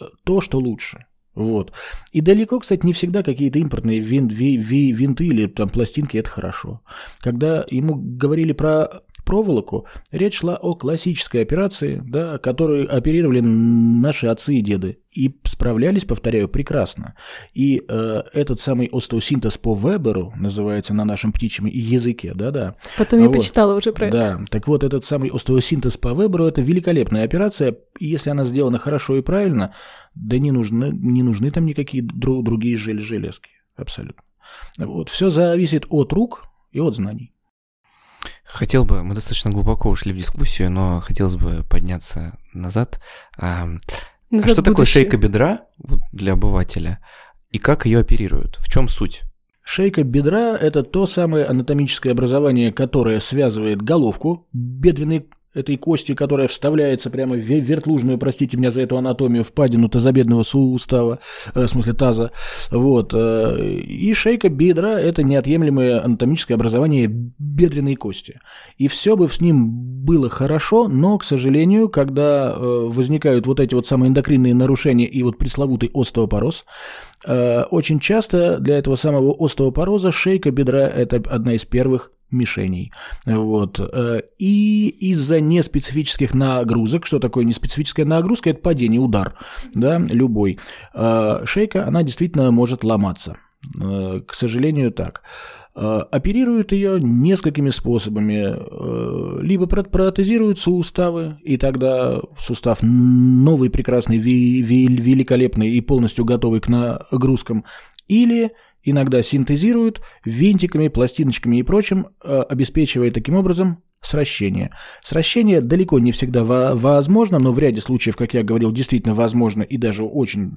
э, то, что лучше. Вот. И далеко, кстати, не всегда какие-то импортные вин, ви, ви, винты или там пластинки – это хорошо. Когда ему говорили про проволоку, речь шла о классической операции, да, которую оперировали наши отцы и деды. И справлялись, повторяю, прекрасно. И э, этот самый остеосинтез по Веберу называется на нашем птичьем языке, да-да. Потом я вот. почитала уже про да. это. Да, так вот этот самый остеосинтез по Веберу – это великолепная операция, и если она сделана хорошо и правильно, да не нужны, не нужны там никакие друг, другие жел железки, абсолютно. Вот, все зависит от рук и от знаний. Хотел бы, мы достаточно глубоко ушли в дискуссию, но хотелось бы подняться назад. А, назад что такое шейка бедра для обывателя и как ее оперируют? В чем суть? Шейка бедра – это то самое анатомическое образование, которое связывает головку, бедренный этой кости, которая вставляется прямо в вертлужную, простите меня за эту анатомию, впадину тазобедного сустава, э, в смысле таза, вот, э, и шейка бедра – это неотъемлемое анатомическое образование бедренной кости. И все бы с ним было хорошо, но, к сожалению, когда э, возникают вот эти вот самые эндокринные нарушения и вот пресловутый остеопороз, очень часто для этого самого остеопороза шейка бедра – это одна из первых мишеней. Вот. Э, и из-за неспецифических нагрузок, что такое неспецифическая нагрузка, это падение, удар, да, любой, э, шейка, она действительно может ломаться. Э, к сожалению, так. Оперируют ее несколькими способами. Либо протезируют суставы, и тогда сустав новый, прекрасный, великолепный и полностью готовый к нагрузкам. Или иногда синтезируют винтиками, пластиночками и прочим, э, обеспечивая таким образом сращение. Сращение далеко не всегда возможно, но в ряде случаев, как я говорил, действительно возможно и даже очень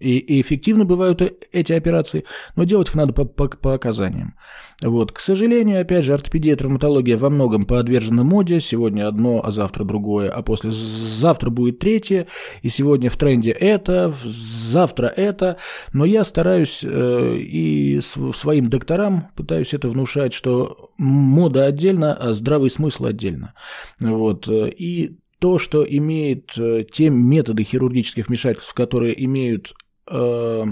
и, эффективно бывают эти операции, но делать их надо по, по, по оказаниям. Вот. К сожалению, опять же, ортопедия и травматология во многом подвержены моде. Сегодня одно, а завтра другое, а после завтра будет третье, и сегодня в тренде это, завтра это. Но я стараюсь э, и своим докторам пытаюсь это внушать, что мода отдельно, а здравый смысл отдельно. Вот. И то, что имеет э, те методы хирургических вмешательств, которые имеют э,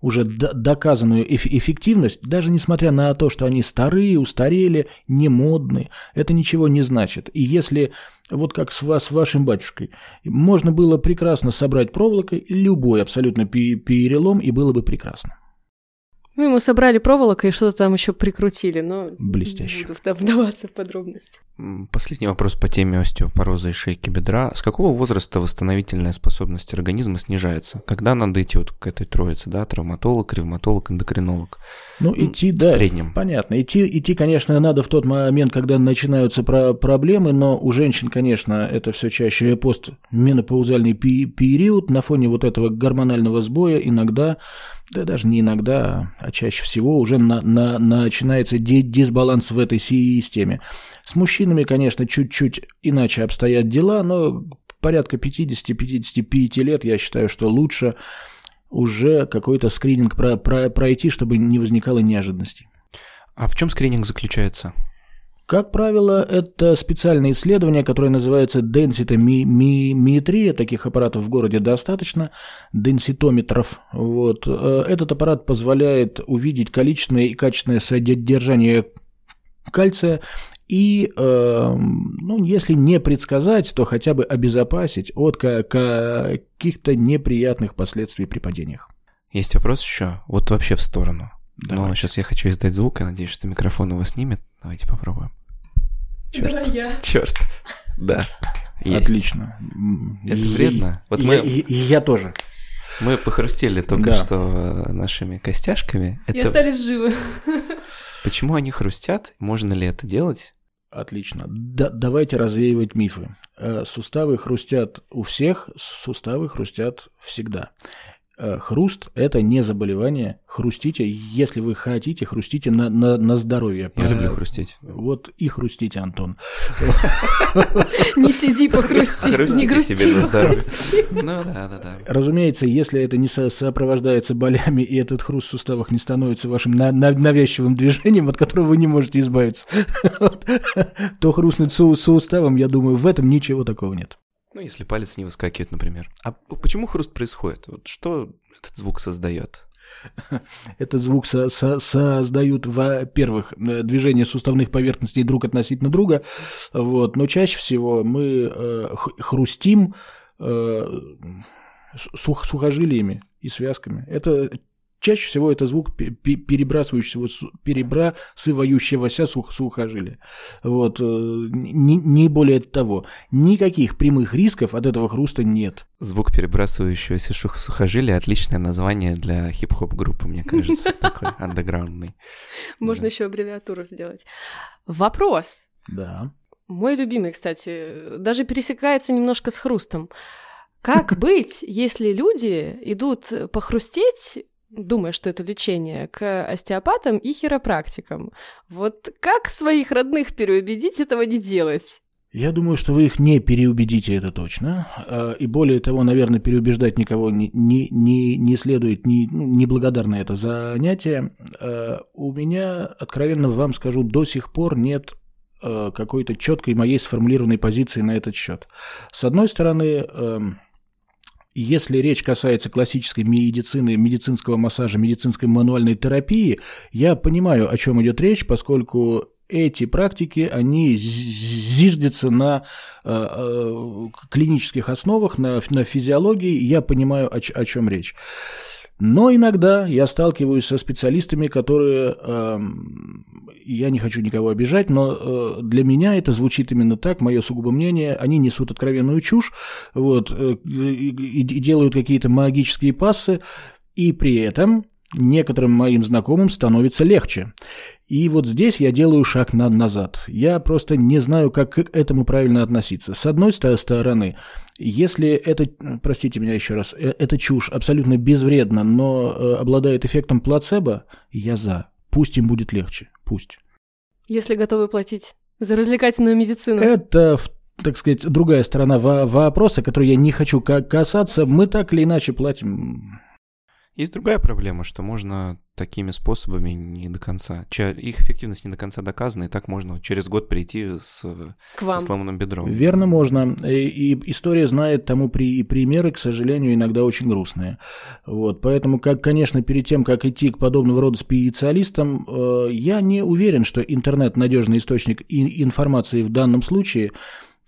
уже доказанную эффективность, даже несмотря на то, что они старые, устарели, не модные, это ничего не значит. И если, вот как с вас, с вашим батюшкой, можно было прекрасно собрать проволокой любой абсолютно перелом, и было бы прекрасно. Мы ему собрали проволокой и что-то там еще прикрутили, но Блестяще. не буду вдаваться в подробности. Последний вопрос по теме остеопороза и шейки бедра. С какого возраста восстановительная способность организма снижается? Когда надо идти вот к этой троице, да, травматолог, ревматолог, эндокринолог? Ну, идти, да, в среднем. понятно. Идти, идти, конечно, надо в тот момент, когда начинаются про проблемы, но у женщин, конечно, это все чаще постменопаузальный период на фоне вот этого гормонального сбоя иногда да даже не иногда, а чаще всего уже на, на, начинается дисбаланс в этой системе. С мужчинами, конечно, чуть-чуть иначе обстоят дела, но порядка 50-55 лет я считаю, что лучше уже какой-то скрининг про, про, пройти, чтобы не возникало неожиданностей. А в чем скрининг заключается? Как правило, это специальное исследование, которое называется денситометрия. Таких аппаратов в городе достаточно, денситометров. Вот. Э, этот аппарат позволяет увидеть количественное и качественное содержание кальция и, э, ну, если не предсказать, то хотя бы обезопасить от каких-то неприятных последствий при падениях. Есть вопрос еще? Вот вообще в сторону. Но сейчас я хочу издать звук, я надеюсь, что микрофон его снимет. Давайте попробуем. Черт. Да, я. Черт. Да. Есть. Отлично. Это И- вредно? Вот и- мы- и- и я тоже. Мы похрустели только Да. что э, нашими костяшками. И Это... остались живы. Почему они хрустят? Можно ли это делать? Отлично. Да- давайте развеивать мифы. Э, Суставы хрустят у всех, суставы хрустят всегда. Э, Хруст – это не заболевание. Хрустите, если вы хотите, хрустите на, на, на здоровье. Я Э, люблю хрустеть. Вот и хрустите, Антон. Не сиди, похрусти. Не грусти. Ну да, да, да. Разумеется, если это не со- сопровождается болями и этот хруст в суставах не становится вашим на- на- навязчивым движением, от которого вы не можете избавиться, то хрустнуть су- суставом, я думаю, в этом ничего такого нет. Ну, если палец не выскакивает, например. А почему хруст происходит? Вот что этот звук создает? Этот звук со- со- создают, во-первых, движение суставных поверхностей друг относительно друга, вот, но чаще всего мы э, хрустим э, сух- сухожилиями и связками. Это чаще всего это звук пе- пе- перебрасывающего, су- перебрасывающегося сух- сухожилия. Вот, э, не, не более того. Никаких прямых рисков от этого хруста нет. Звук перебрасывающегося сухожилия – отличное название для хип-хоп группы, мне кажется, такой андеграундный. Можно еще аббревиатуру сделать. Вопрос. Да. Мой любимый, кстати, даже пересекается немножко с хрустом. Как быть, если люди идут похрустеть, думая, что это лечение, к остеопатам и хиропрактикам? Вот как своих родных переубедить этого не делать? Я думаю, что вы их не переубедите, это точно. А, И более того, наверное, переубеждать никого не, не, не, не следует, не, ну, неблагодарно это занятие. А, У меня, откровенно вам скажу, до сих пор нет а, какой-то четкой моей сформулированной позиции на этот счет. С одной стороны, эм, если речь касается классической медицины, медицинского массажа, медицинской мануальной терапии, я понимаю, о чем идет речь, поскольку эти практики, они зиждятся на э, э, клинических основах, на, на физиологии, я понимаю, о, о чем речь. Но иногда я сталкиваюсь со специалистами, которые, эм, я не хочу никого обижать, но э, для меня это звучит именно так, мое сугубо мнение, они несут откровенную чушь, вот, э, и- и делают какие-то магические пассы, и при этом некоторым моим знакомым становится легче. И вот здесь я делаю шаг на- назад. Я просто не знаю, как к этому правильно относиться. С одной стороны, если это, простите меня еще раз, э, эта чушь абсолютно безвредна, но э, обладает эффектом плацебо, я за. Пусть им будет легче. Пусть. Если готовы платить за развлекательную медицину. Это, в- так сказать, другая сторона во- вопроса, которую я не хочу ка- касаться. Мы так или иначе платим. Есть другая проблема, что можно такими способами не до конца. Их эффективность не до конца доказана, и так можно через год прийти с, К со вам. сломанным бедром. Верно, можно. И, и история знает тому при, примеры, к сожалению, иногда очень грустные. Вот, поэтому, как, конечно, перед тем, как идти к подобного рода специалистам, э, я не уверен, что интернет надежный источник и- информации в данном случае.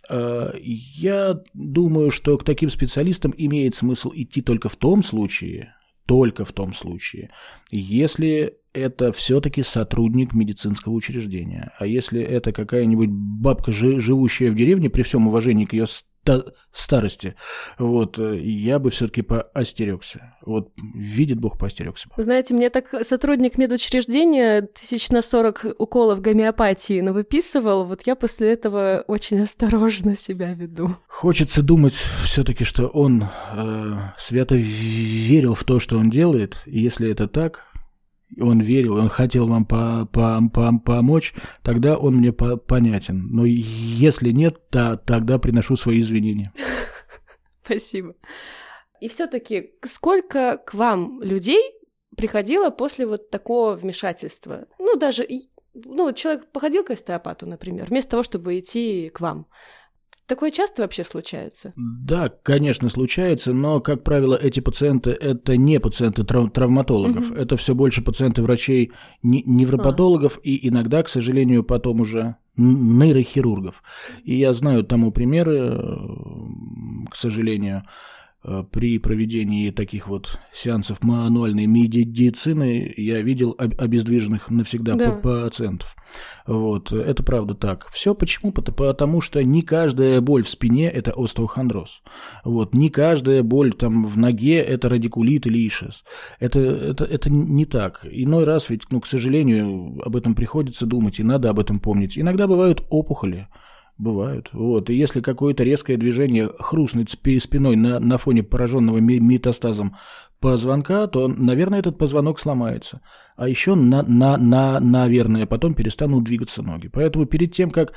Э, я думаю, что к таким специалистам имеет смысл идти только в том случае, только в том случае, если это все-таки сотрудник медицинского учреждения. А если это какая-нибудь бабка, жи- живущая в деревне, при всем уважении к ее старости, вот, э, я бы все-таки поостерегся. Вот, видит Бог, поостерегся бы. Вы знаете, мне так сотрудник медучреждения тысяч на 40 уколов гомеопатии навыписывал, вот я после этого очень осторожно себя веду. Хочется думать все-таки, что он э, свято верил в то, что он делает, и если это так, он верил, он хотел вам по по по помочь, тогда он мне по понятен. Но если нет, то тогда приношу свои извинения. Спасибо. И все-таки сколько к вам людей приходило после вот такого вмешательства? Ну, даже, ну, человек походил к остеопату, например, вместо того, чтобы идти к вам. Такое часто вообще случается? Да, конечно, случается, но, как правило, эти пациенты – это не пациенты трав- травматологов, Мгм. это все больше пациенты врачей не- невропатологов и иногда, к сожалению, потом уже нейрохирургов. И я знаю тому примеры, э, к сожалению. Э, при проведении таких вот сеансов мануальной медицины я видел обездвиженных навсегда да. пациентов. Вот, это правда так. Все почему? Потому что не каждая боль в спине – это остеохондроз. Вот, не каждая боль там в ноге – это радикулит или ишес. Это, это, это не так. Иной раз ведь, ну, к сожалению, об этом приходится думать, и надо об этом помнить. Иногда бывают опухоли, Бывают. Вот. И если какое-то резкое движение хрустнуть спиной на, на фоне пораженного метастазом позвонка, то, наверное, этот позвонок сломается. А еще, на, на, на, наверное, потом перестанут двигаться ноги. Поэтому перед тем, как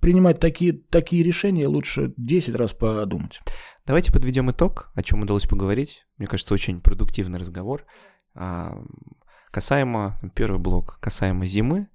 принимать такие, такие решения, лучше 10 раз подумать. Давайте подведем итог, о чем удалось поговорить. Мне кажется, очень продуктивный разговор. А, касаемо, первый блок, касаемо зимы.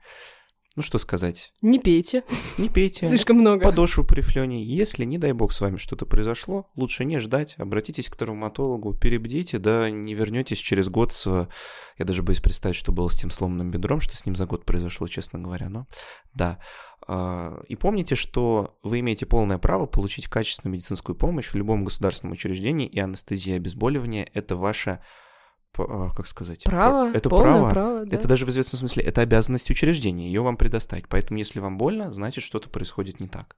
Ну что сказать? Не пейте. Не пейте. Слишком много. Подошву при флёне. Если, не дай бог, с вами что-то произошло, лучше не ждать, обратитесь к травматологу, перебдите, да не вернетесь через год с... Я даже боюсь представить, что было с тем сломанным бедром, что с ним за год произошло, честно говоря, но да. А, и помните, что вы имеете полное право получить качественную медицинскую помощь в любом государственном учреждении, и анестезия обезболивания – это ваша как сказать? Право, это право. право да. Это даже в известном смысле, это обязанность учреждения, ее вам предоставить. Поэтому, если вам больно, значит, что-то происходит не так.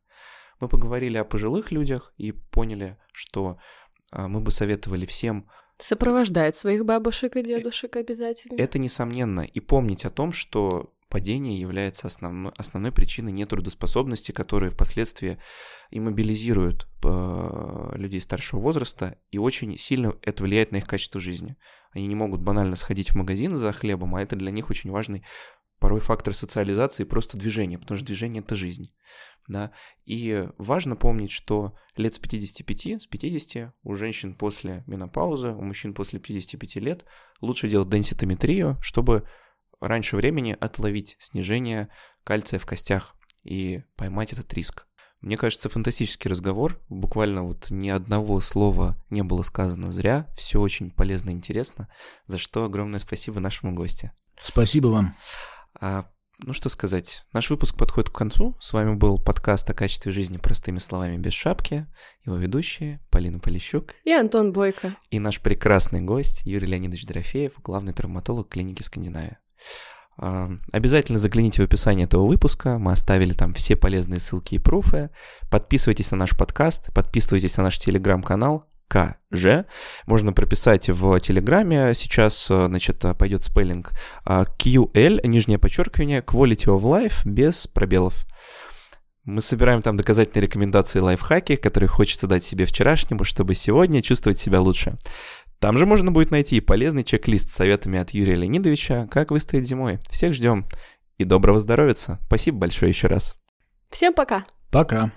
Мы поговорили о пожилых людях и поняли, что а, мы бы советовали всем Сопровождать своих бабушек и дедушек обязательно. Это несомненно. И помнить о том, что падение является основной, основной причиной нетрудоспособности, которая впоследствии иммобилизирует э, людей старшего возраста, и очень сильно это влияет на их качество жизни. Они не могут банально сходить в магазин за хлебом, а это для них очень важный порой фактор социализации просто движение, потому что движение – это жизнь. Да? И важно помнить, что лет с 55, с 50 у женщин после менопаузы, у мужчин после 55 лет лучше делать денситометрию, чтобы раньше времени отловить снижение кальция в костях и поймать этот риск. Мне кажется, фантастический разговор. Буквально вот ни одного слова не было сказано зря. Все очень полезно и интересно. За что огромное спасибо нашему гостю. Спасибо вам. А, ну что сказать, наш выпуск подходит к концу. С вами был подкаст о качестве жизни простыми словами без шапки. Его ведущие Полина Полищук и Антон Бойко. И наш прекрасный гость Юрий Леонидович Дорофеев, главный травматолог клиники Скандинавия. А, обязательно загляните в описание этого выпуска, мы оставили там все полезные ссылки и пруфы. Подписывайтесь на наш подкаст, подписывайтесь на наш телеграм-канал КЖ. Можно прописать в Телеграме. Сейчас, значит, пойдет спеллинг QL, нижнее подчеркивание, Quality of Life, без пробелов. Мы собираем там доказательные рекомендации лайфхаки, которые хочется дать себе вчерашнему, чтобы сегодня чувствовать себя лучше. Там же можно будет найти полезный чек-лист с советами от Юрия Леонидовича, как выстоять зимой. Всех ждем. И доброго здоровья. Спасибо большое еще раз. Всем пока. Пока.